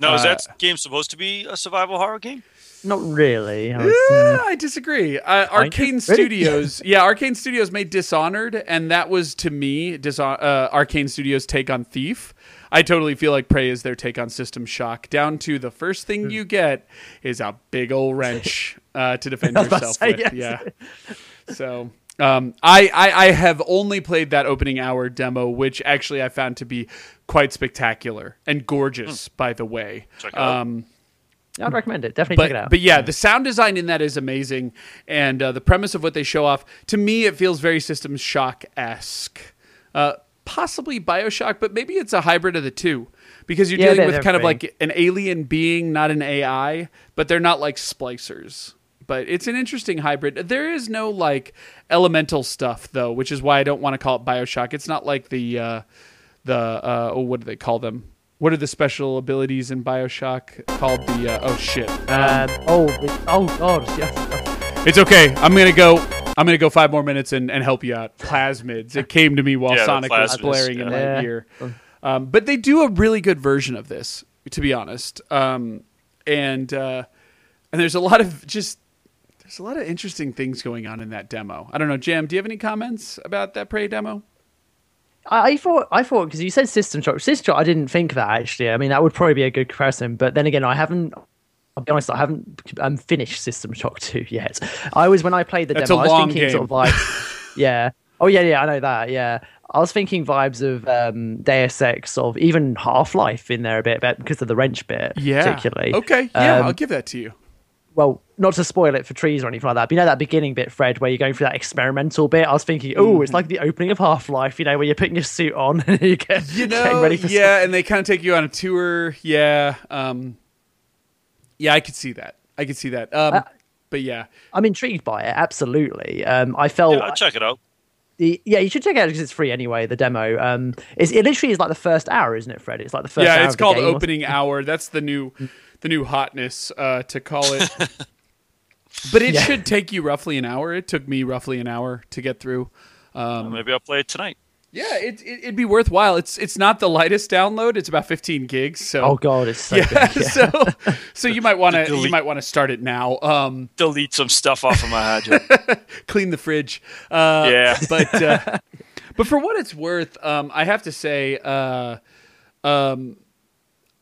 No, is Uh, that game supposed to be a survival horror game? Not really. I was, Eh, mm, I disagree. Uh, Arkane Studios, yeah, Arkane Studios made Dishonored, and that was to me Dishon- uh, Arkane Studios' take on Thief. I totally feel like Prey is their take on System Shock. Down to the first thing Hmm. you get is a big old wrench uh, to defend I was about to yourself say, with. yes. Yeah. So um, I, I I have only played that opening hour demo, which actually I found to be quite spectacular and gorgeous, by the way. Check it out. Um, I'd recommend it. Definitely but, check it out. But yeah, the sound design in that is amazing, and uh, the premise of what they show off to me it feels very System Shock esque, uh, possibly Bioshock, but maybe it's a hybrid of the two because you're Yeah, dealing with kind of like an alien being, not an AI, but they're not like splicers. But it's an interesting hybrid. There is no like elemental stuff though, which is why I don't want to call it Bioshock. It's not like the uh, the uh, oh, what do they call them? What are the special abilities in Bioshock called? The uh, oh shit. Um, oh, it- oh god. Yeah. It's okay. I'm gonna go. I'm gonna go five more minutes and, and help you out. Plasmids. It came to me while Yeah, the Sonic was plasmids, blaring in my ear. Um, but they do a really good version of this, to be honest. Um, and uh, and there's a lot of just there's a lot of interesting things going on in that demo. I don't know, Jam. Do you have any comments about that Prey demo? I, I thought, I thought, because you said System Shock. System Shock, I didn't think that actually. I mean, that would probably be a good comparison. But then again, I haven't. I'll be honest, I haven't um, finished System Shock 2 yet. I was when I played the That's demo, I was thinking game. sort of like, yeah. Oh yeah, yeah, I know that. Yeah, I was thinking vibes of um, Deus Ex, of even Half Life in there a bit, but because of the wrench bit, Yeah. particularly. Okay. Yeah, Um, I'll give that to you. Well, not to spoil it for trees or anything like that, but you know that beginning bit, Fred, where you're going through that experimental bit. I was thinking, oh, it's like the opening of Half Life, you know, where you're putting your suit on and you get You getting know, ready for yeah, and they kind of take you on a tour. Yeah, um, yeah, I could see that. I could see that. Um, Uh, but yeah, I'm intrigued by it. Absolutely. Um, I felt Yeah, I'll check it out. the yeah, you should check it out because it's free anyway. The demo. Um, it's, it literally is like the first hour, isn't it, Fred? It's like the first. hour yeah, it's of the called game opening hour. That's the new, the new hotness uh, to call it. but it Yeah. should take you roughly an hour. It took me roughly an hour to get through. Um, Maybe I'll play it tonight. yeah, it, it, it'd be worthwhile. It's it's not the lightest download. It's about 15 gigs. So Oh god, it's so yeah, good. Yeah. so so you might want to you might want to start it now. Um, Delete some stuff off of my hard drive. clean the fridge. Uh, Yeah. but uh, but for what it's worth, um, I have to say, uh, um,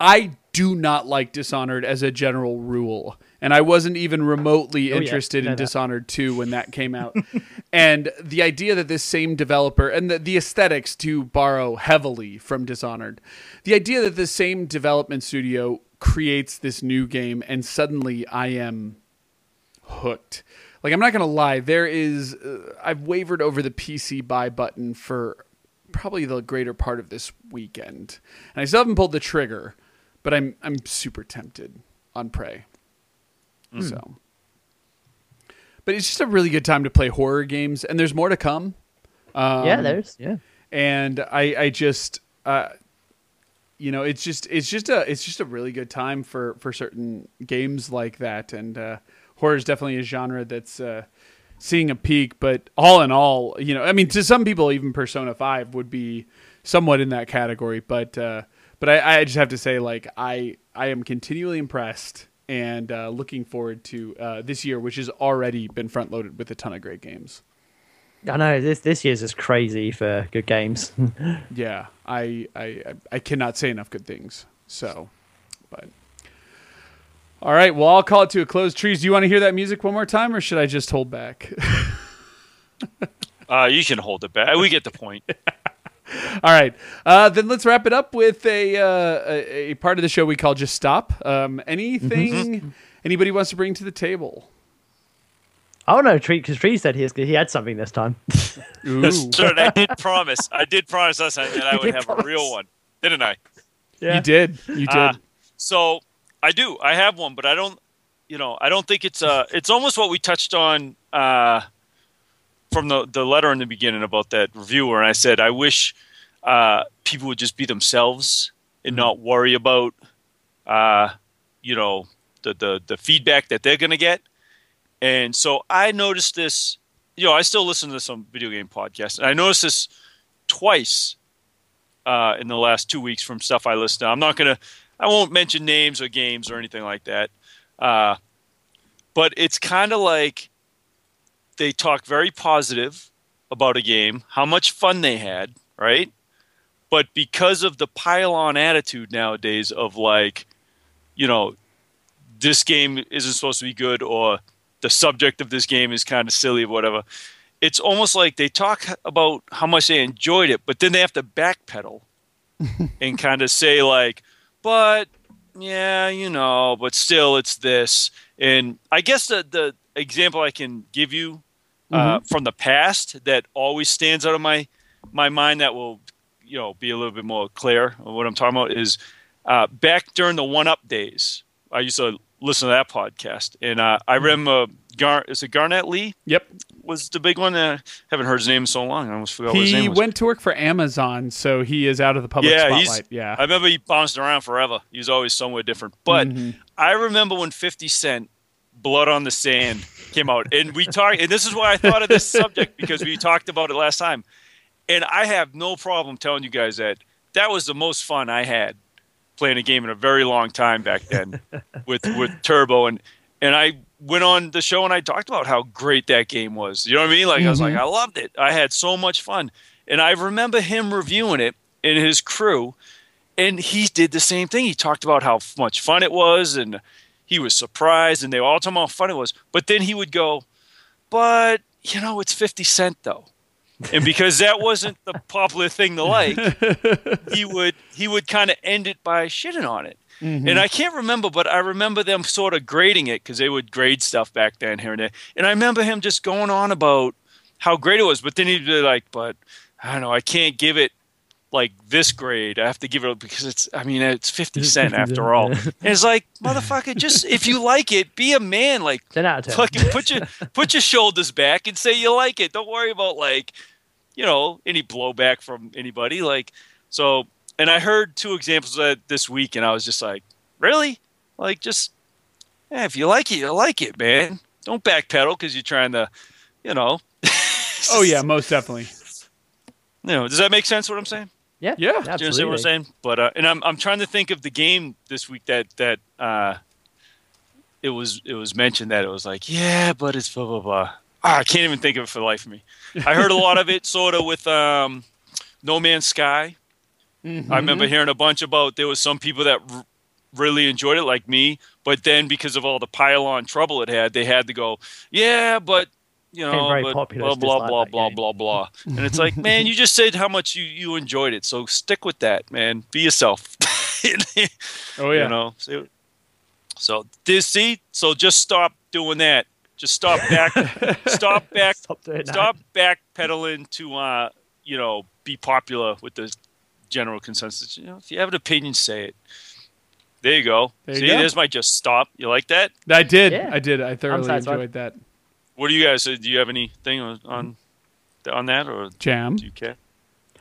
I do not like Dishonored as a general rule. And I wasn't even remotely Oh, interested Know in. Dishonored 2 when that came out. and the idea that this same developer and the, the aesthetics to borrow heavily from Dishonored, the idea that the same development studio creates this new game and suddenly I am hooked. Like I'm not gonna lie, there is uh, I've wavered over the PC buy button for probably the greater part of this weekend, and I still haven't pulled the trigger, but I'm I'm super tempted on Prey. So, but it's just a really good time to play horror games, and there's more to come. Um, yeah, there's yeah. and I I just uh you know it's just it's just a it's just a really good time for for certain games like that and uh horror is definitely a genre that's uh seeing a peak but all in all you know I mean to some people even Persona 5 would be somewhat in that category but uh but I I just have to say like I I am continually impressed and uh looking forward to uh this year which has already been front loaded with a ton of great games. I know this this year's just crazy for good games. yeah I, I I- i cannot say enough good things so but all right well i'll call it to a close trees do you want to hear that music one more time or should i just hold back Uh, you can hold it back. We get the point. all right uh, then let's wrap it up with a, uh, a a part of the show we call just stop um, anything anybody wants to bring to the table oh no, Tree because Tree said he has, he had something this time. Ooh. Sure, I did promise. I did promise us that I would did have a real one, didn't I? Yeah. you did you did Uh, so I do. I have one, but I don't. You know, I don't think it's uh It's almost what we touched on uh, from the the letter in the beginning about that reviewer, and I said I wish uh, people would just be themselves and not worry about uh, you know the the the feedback that they're gonna get. And so I noticed this. You know, I still listen to some video game podcasts, and I noticed this twice uh, in the last two weeks from stuff I listened to. I'm not gonna, I won't mention names or games or anything like that. Uh, but it's kind of like they talk very positive about a game, how much fun they had, right? But because of the pile-on attitude nowadays of like, you know, this game isn't supposed to be good or the subject of this game is kind of silly or whatever. It's almost like they talk about how much they enjoyed it, but then they have to backpedal and kind of say like, but yeah, you know, but still it's this. And I guess the the example I can give you uh, from the past that always stands out of my my mind that will you know be a little bit more clear of what I'm talking about is uh, back during the one up days. I used to listen to that podcast, and uh, I remember Gar is it Garnett Lee yep was the big one. Uh, haven't heard his name in so long. I almost forgot what his he name was. went to work for amazon so he is out of the public yeah, spotlight he's. yeah I remember he bounced around forever. He was always somewhere different. But Mm-hmm. I remember when Fifty Cent "Blood on the Sand" came out, and we talked. And this is why I thought of this subject because we talked about it last time. And I have no problem telling you guys that that was the most fun I had playing a game in a very long time back then with with Turbo and and I went on the show and I talked about how great that game was. You know what I mean? Like I was like mm-hmm. I loved it. I had so much fun. And I remember him reviewing it and his crew and he did the same thing. He talked about how much fun it was and he was surprised and they were all talking about how fun it was. But then he would go, "But, you know, it's 50 cent though." and because that wasn't the popular thing to like, he would he would kind of end it by shitting on it. Mm-hmm. And I can't remember, but I remember them sort of grading it because they would grade stuff back then here and there. And I remember him just going on about how great it was, but then he'd be like, "But I don't know, I can't give it like this grade. I have to give it because it's I mean it's fifty cent after all." And it's like, motherfucker, just if you like it, be a man. Like Ten out of ten. fucking put your put your shoulders back and say you like it. Don't worry about like, you know, any blowback from anybody. Like, so. And I heard two examples of that this week, and I was just like, really? Like, just yeah, if you like it, you like it, man. Don't backpedal because you're trying to, you know. oh yeah most definitely You know, does that make sense? What I'm saying? Yeah, Yeah. Do you understand what I'm absolutely. saying? But uh, and I'm I'm trying to think of the game this week that that uh, it was it was mentioned that it was like yeah, but it's blah blah blah. Ah, I can't even think of it for the life of me. I heard a lot of it sort of with um, No Man's Sky. I remember hearing a bunch about there was some people that r- really enjoyed it like me, but then because of all the pile-on trouble it had, they had to go, yeah, but you know, very but popular, blah it's blah blah blah blah blah. And it's like, man, you just said how much you you enjoyed it, so stick with that, man. Be yourself. Oh yeah. You know. So, so this see, so just stop doing that. Just stop back. stop back. Stop doing that. Stop backpedaling to uh, you know, be popular with the general consensus. You know, if you have an opinion, say it. There you go. There you See, go. there's my just stop. You like that? I did. Yeah. I did. I thoroughly enjoyed that. What do you guys? uh, Do you have anything on on, on that, or Jam. do you care?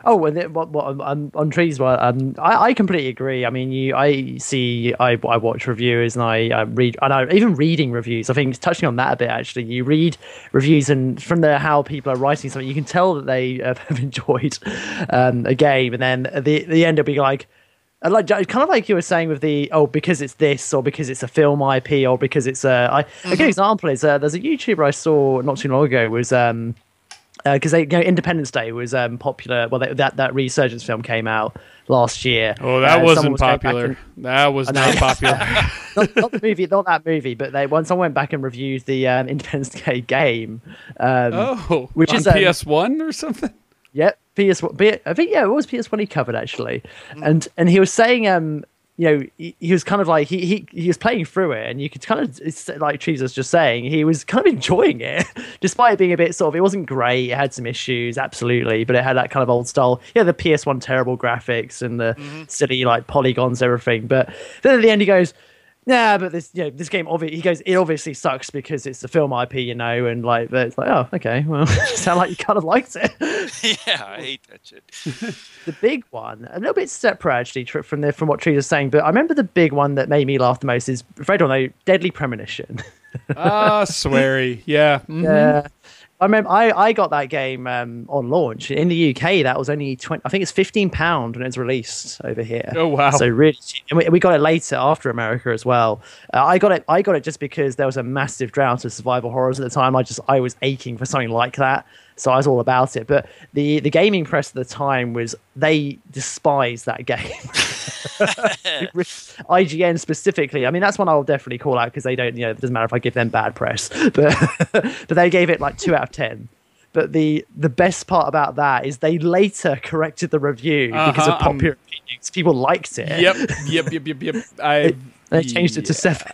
Oh, and it, what, what on, on trees? Well, um, I, I completely agree. I mean, you, I see, I, I watch reviewers and I, I read, and I even reading reviews. I think touching on that a bit actually. You read reviews and from the how people are writing something, you can tell that they uh, have enjoyed um, a game, and then at the the end it'll be like. Uh, Like kind of like you were saying with the oh because it's this or because it's a film IP or because it's a good example is uh, there's a YouTuber I saw not too long ago was um because they you know, Independence Day was um, popular. Well, they, that that resurgence film came out last year. Oh, that Uh, wasn't was popular. and- That was not popular. not, not the movie, not that movie, but they once I went back and reviewed the um, Independence Day game. Um, oh, Which on is, um, PS One or something. PS. I think yeah, it was PS One he covered actually, Mm. and and he was saying um. You know, he, he was kind of like he, he he was playing through it, and you could kind of it's like Cheese was just saying he was kind of enjoying it, despite it being a bit sort of. It wasn't great. It had some issues, absolutely, but it had that kind of old style. Yeah, the PS One terrible graphics and the silly like polygons, everything. But then at the end, he goes, "Nah, but this you know this game obviously he goes it obviously sucks because it's a film IP, you know, and like but it's like oh okay, well sound like you kind of liked it." yeah, I hate that shit. the big one, a little bit separate actually from the from what Tree was saying, but I remember the big one that made me laugh the most is Fred don't know, Deadly Premonition. Ah, sweary. Yeah. mhm. Yeah. I remember I, I got that game um, on launch in the UK. That was only twenty. I think it's fifteen pound when it's released over here. Oh, wow. So really, cheap. and we, we got it later after America as well. Uh, I got it. I got it just because there was a massive drought of survival horrors at the time. I just I was aching for something like that, so I was all about it. But the the gaming press at the time was they despised that game. IGN specifically. I mean, that's one I'll definitely call out because they don't. You know, it doesn't matter if I give them bad press, but but they gave it like two out of ten. But the the best part about that is they later corrected the review because Uh-huh, of popular opinions. People liked it. Yep. Yep. Yep. Yep. Yep. I. They changed it to seven.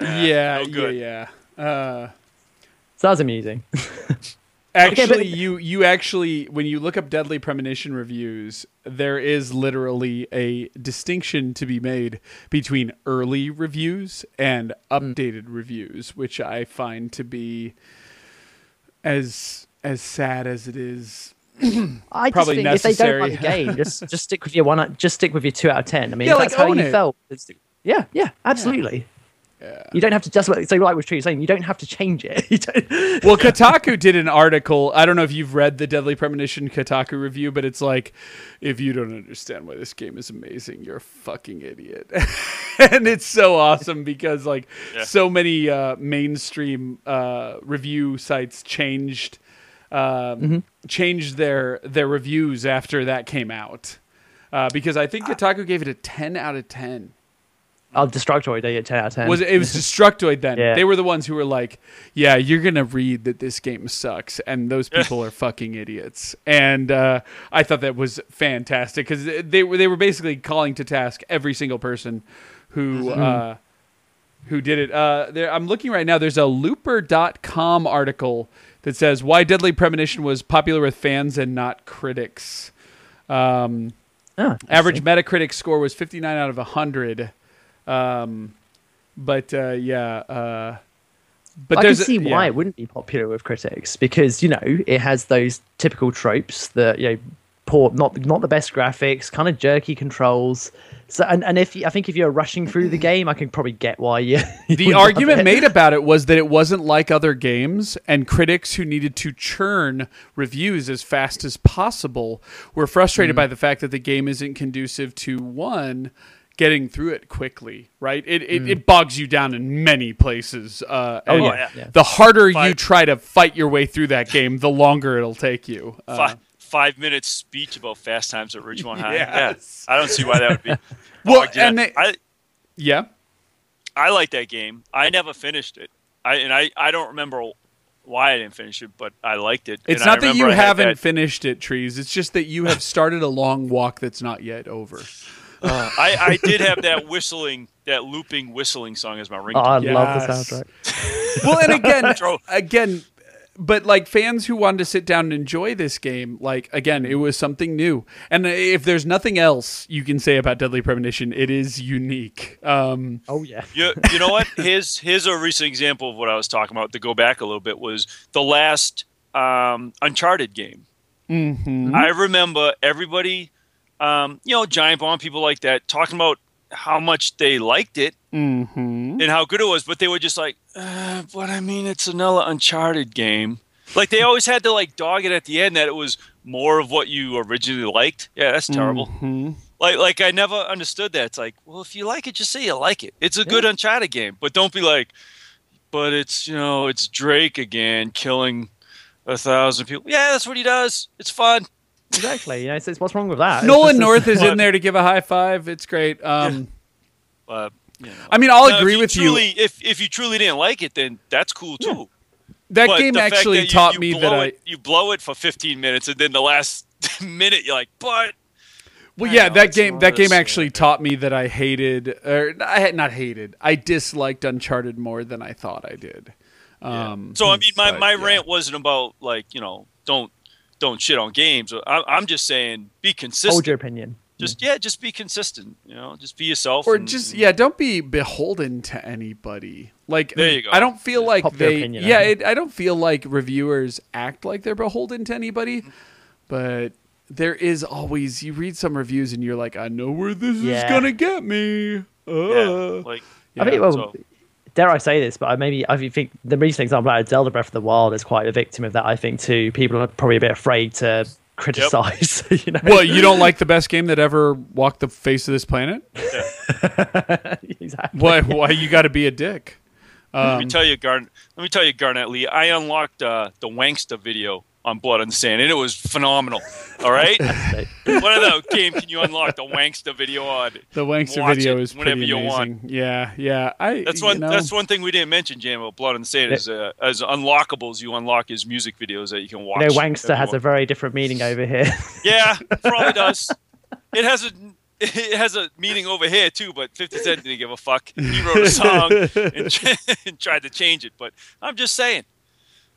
Yeah. no good. Yeah. Yeah. Uh, So that was amusing. Actually, but- you you actually when you look up Deadly Premonition reviews, there is literally a distinction to be made between early reviews and hmm. updated reviews, which I find to be as as sad as it is. I just Probably think if they don't like the game, just just stick with your one. Just stick with your two out of ten. I mean, Yeah, if like, that's how you it. felt. Yeah, yeah, absolutely. You don't have to just so like with Tree saying you don't have to change it. You don't, Well, Kotaku did an article. I don't know if you've read the Deadly Premonition Kotaku review, but it's like, if you don't understand why this game is amazing, you're a fucking idiot. and it's so awesome because like Yeah. so many uh, mainstream uh, review sites changed um, changed their their reviews after that came out. Uh, because I think Kotaku gave it a ten out of ten. I'll Destructoid. They get ten out of ten. Was it, it was Destructoid then? Yeah. They were the ones who were like, "Yeah, you're gonna read that this game sucks," and those people are fucking idiots. And uh, I thought that was fantastic because they were they were basically calling to task every single person who uh, who did it. Uh, there, I'm looking right now. There's a Looper.com article that says why Deadly Premonition was popular with fans and not critics. Um, Ah, average Metacritic score was 59 out of 100. Um, but uh, yeah, uh, but I can see why yeah. it wouldn't be popular with critics because you know it has those typical tropes that you know poor not not the best graphics, kind of jerky controls. So and, and if you, I think if you're rushing through the game, I can probably get why you. you The argument made about it was that it wasn't like other games, and critics who needed to churn reviews as fast as possible were frustrated Mm-hmm. by the fact that the game isn't conducive to one getting through it quickly. Right? It it, it bogs you down in many places. Uh, Mm. Oh, and yeah, yeah. The harder you try to fight your way through that game, the longer it'll take you. Uh, Five, five minutes speech about Fast Times at Ridgemont High. Yes. Yeah, I don't see why that would be. Well, bogged in and they- I Yeah. I like that game. I never finished it. I and I, I don't remember why I didn't finish it, but I liked it. It's And I not that you I haven't that- finished it, trees. It's just that you have started a long walk that's not yet over. I, I did have that whistling, that looping whistling song as my Oh, ringtone. I love the soundtrack. well, and again, again, but like fans who wanted to sit down and enjoy this game, like again, it was something new. And if there's nothing else you can say about Deadly Premonition, it is unique. Um, Oh yeah. You, you know what? Here's here's a recent example of what I was talking about. To go back a little bit, was the last um, Uncharted game. mhm. I remember everybody, um, you know, Giant Bomb, people like that, talking about how much they liked it Mhm. and how good it was, but they were just like, uh, "But I mean, it's another Uncharted game." Like they always had to like dog it at the end that it was more of what you originally liked. Yeah, that's terrible. Mhm. Like, like I never understood that. It's like, well, if you like it, just say you like it. It's a good Uncharted game, but don't be like, but it's you know, it's Drake again killing a thousand people. Yeah, that's what he does. It's fun. Exactly. You know, it's, it's, what's wrong with that? Nolan North is in there to give a high five. It's great. Um, Uh, you know. I mean, I'll Now, if agree with truly, you. If if you truly didn't like it, then that's cool too. That But game actually that you- taught you me blow that I. it, you blow it for 15 minutes, and then the last minute you're like, but Well, I yeah, know, that game that game actually taught me that I hated, or I had not hated. I disliked Uncharted more than I thought I did. Um, so I mean, my, but, my yeah. rant wasn't about like you know don't don't shit on games. I, I'm just saying be consistent. Hold your opinion. just yeah, just be consistent. You know, just be yourself. or and- just and- yeah, don't be beholden to anybody. Like There you go. I don't feel like Popular they. opinion, yeah, I it, I don't feel like reviewers act like they're beholden to anybody, but. There is always you read some reviews and you're like, I know where this is gonna get me. Uh. Yeah, like I mean, well, so- dare I say this, but I maybe I think the recent example out of Zelda Breath of the Wild is quite a victim of that. I think too. People are probably a bit afraid to criticize. you know, What you don't like the best game that ever walked the face of this planet? exactly. Why? Why you got to be a dick? let Um, me tell you, Garn. Let me tell you, Garnett Lee. I unlocked uh, the Wanksta video on Blood on the Sand, and it was phenomenal. All right, what other game can you unlock the Wanksta video on? The Wanksta Watch video is whenever pretty you amazing. want. Yeah, yeah. I That's you one. know, That's one thing we didn't mention, Jam. About Blood on the Sand is uh, as unlockables. You unlock his music videos that you can watch. You know, Wankster has a very different meaning over here. Yeah, probably does. It has a it has a meaning over here too, but 50 Cent didn't give a fuck. He wrote a song and, and tried to change it. But I'm just saying.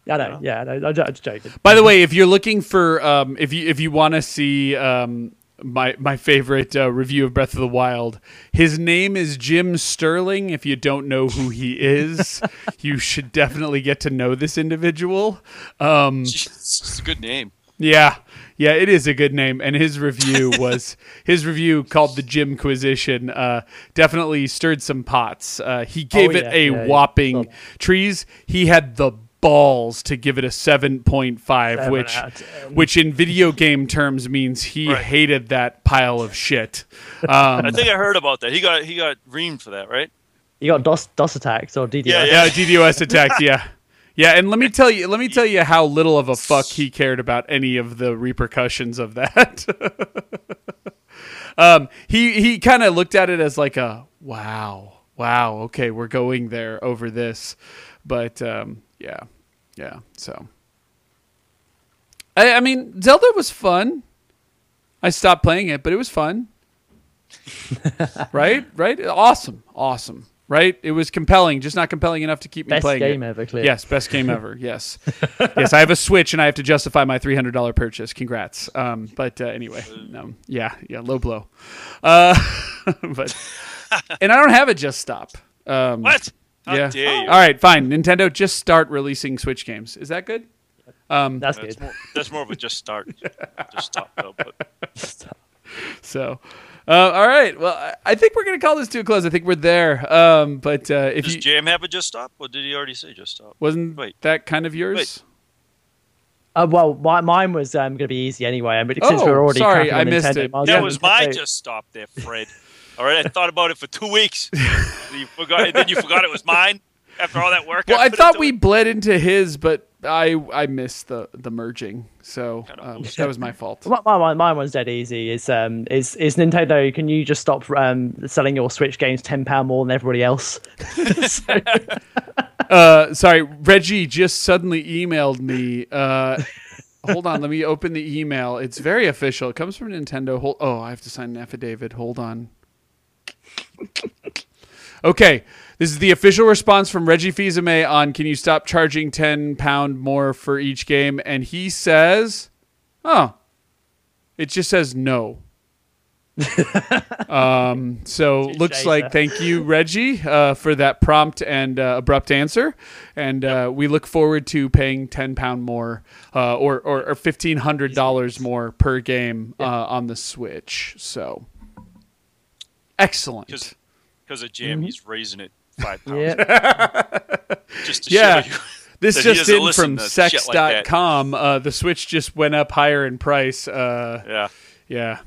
I know. Yeah, no, I'm, I'm just joking. By the way, if you're looking for, um, if you if you want to see um, my my favorite uh, review of Breath of the Wild, his name is Jim Sterling. If you don't know who he is, you should definitely get to know this individual. Um, It's a good name. Yeah, yeah, it is a good name, and his review was his review called the Jimquisition. Uh, definitely stirred some pots. Uh, he gave Oh, it a yeah, yeah. whopping Well- trees. He had the balls to give it a seven point five, Seven which out of 10. which in video game terms means he Right. hated that pile of shit. Um, I think I heard about that. He got he got reamed for that, right? he got DOS DOS attacks or DDoS. Yeah, yeah, DDoS attacks. Yeah, yeah, and let me tell you, let me tell you how little of a fuck he cared about any of the repercussions of that. um, he he kind of looked at it as like a wow, wow, okay, we're going there over this, but um, yeah, yeah. So, I, I mean, Zelda was fun. I stopped playing it, but it was fun. right, right, awesome, awesome. Right, it was compelling, just not compelling enough to keep me Best playing game it. ever, clear. Yes, best game ever. Yes, yes. I have a Switch and I have to justify my three hundred dollar purchase. Congrats. Um, but uh, anyway, no, yeah, yeah, low blow. Uh, but and I don't have a Just stop. Um, What? How yeah. dare you? All right, fine. Nintendo, just start releasing Switch games. Is that good? That's That's good. more, that's more of a just start. just stop though. But So, uh, all right. Well, I- I think we're gonna call this to a close. I think we're there. Um, but uh, if does you Jam have a just stop, or did he already say just stop? wasn't Wait. that kind of yours? Wait. Uh, well, my, mine was um, going to be easy anyway. But since Oh, we're already sorry, I missed Nintendo, it. might as That was just my say- just stop there, Fred. All right, I thought about it for two weeks. you forgot, and then you forgot it was mine after all that work. Well, I put thought we it? bled into his, but I I missed the the merging, so um, that was my fault. My, my, my one's dead easy. Is um is is Nintendo? Can you just stop um selling your Switch games ten pound more than everybody else? So- Uh, sorry, Reggie just suddenly emailed me. Uh, hold on, let me open the email. It's very official. It comes from Nintendo. Hold, oh, I have to sign an affidavit. Hold on. Okay, this is the official response from Reggie Fils-Aimé on "Can you stop charging ten pound more for each game?" And he says, "Oh, it just says no." um, so looks like thank you, Reggie, uh, for that prompt and uh, abrupt answer, and uh, we look forward to paying ten pound more uh, or, or or fifteen hundred dollars more per game uh, on the Switch. So excellent. Because because of Jam, he's raising it five pounds yeah. just to Yeah. show you. This just in from to shit like sex.com. uh, the Switch just went up higher in price. Uh, Yeah. yeah.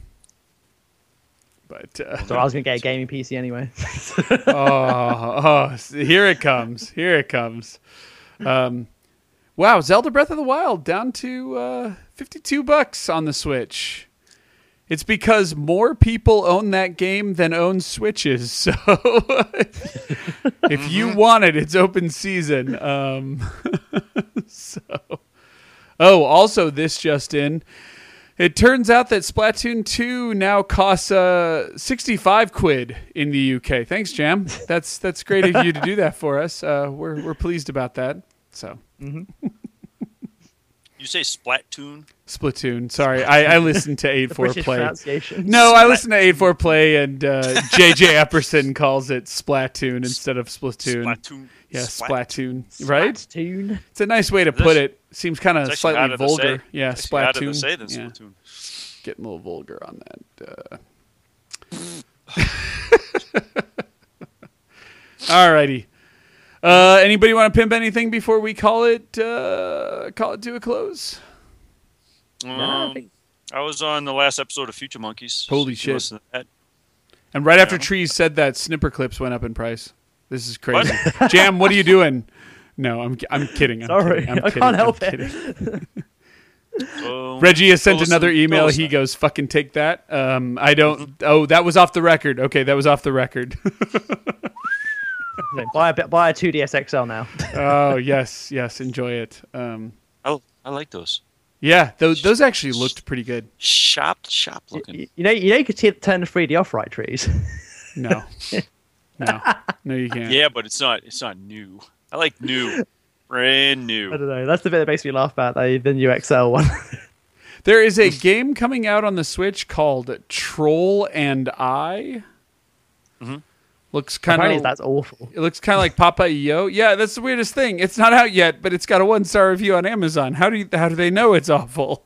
But uh, So I was gonna get a gaming PC anyway. oh, oh, here it comes. Here it comes. Um, wow, Zelda Breath of the Wild down to uh, 52 bucks on the Switch. It's because more people own that game than own Switches. So if you want it, it's open season. Um, so, oh, also this just in. It turns out that Splatoon 2 now costs uh, 65 quid in the UK. Thanks, Jam. That's that's great of you to do that for us. Uh, we're we're pleased about that. So You say Splatoon? Splatoon. Sorry, I, I listened to Eight Four Play. pronunciation. No, I listened to Eight Four Play, and uh, JJ Epperson calls it Splatoon instead of Splatoon. Splatoon. Yeah, Splat- Splatoon. Right? Splatoon. It's a nice way to This- put it. Seems kind of slightly harder to vulgar. say. Yeah, It's Splatoon. to say than yeah. Splatoon. getting a little vulgar on that. Uh. Alrighty. Uh, anybody want to pimp anything before we call it uh, call it to a close? I Um, I was on the last episode of Future Monkeys. Holy You shit. that. And right after Trees said that, Snipperclips went up in price. This is crazy. Jam, what are you doing? No, I'm I'm kidding. I'm Sorry, kidding. I'm I kidding. can't I'm help it. kidding. Um, Reggie has sent another go email. listen. He goes, "Fucking take that." Um, I don't. Mm-hmm. Oh, that was off the record. Okay, that was off the record. So buy a buy a 2DS XL now. oh yes, yes, enjoy it. Um, Oh, I like those. yeah, those those actually looked pretty good. Shop, shop looking. you, you know, you know, you could t- turn the 3D off, right, trees. No, no, no, you can't. Yeah, but it's not. It's not new. I like new, brand new. I don't know. That's the bit that makes me laugh about the, the new XL one. There is a game coming out on the Switch called Troll and I. Mhm. Looks kind of. that's awful. It looks kind of like Papa Yo. Yeah, that's the weirdest thing. It's not out yet, but it's got a one star review on Amazon. How do you, how do they know it's awful?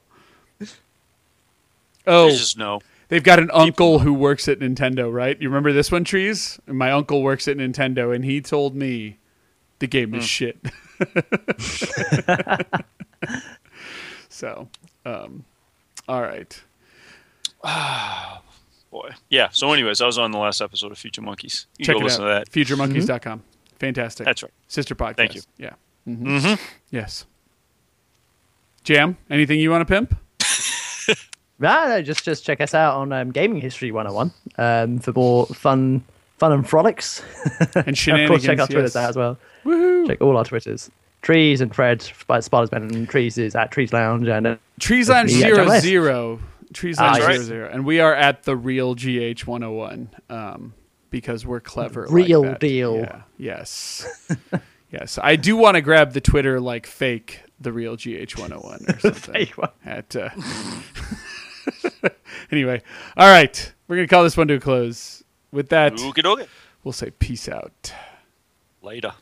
Oh, I just know. they've got an uncle who works at Nintendo, right? You remember this one, Trees? My uncle works at Nintendo, and he told me the game is shit. so, um, all right. Boy. Yeah. So, anyways, I was on the last episode of Future Monkeys. You Check can go it listen out. to that. FutureMonkeys.com. Fantastic. That's right. Sister podcast. Thank you. Yeah. hmm Yes. Jam, anything you want to pimp? No, no, just just check us out on um, Gaming History 101 um, for more fun, fun and frolics. And And of course, check our Twitters yes. out as well. Woohoo. Check all our Twitters. Trees and Fred by Spidersman and Trees is at Trees Lounge and uh, Trees Lounge Yeah, zero John zero. Trees Ah, Lounge yes. zero zero, and we are at the real GH one hundred one um, because we're clever. like Real that. deal. Yeah. Yes. yes. I do want to grab the Twitter like fake the real GH one hundred one or something. At uh... anyway, all right, we're gonna call this one to a close. With that, Okie dokie. we'll say peace out. Later.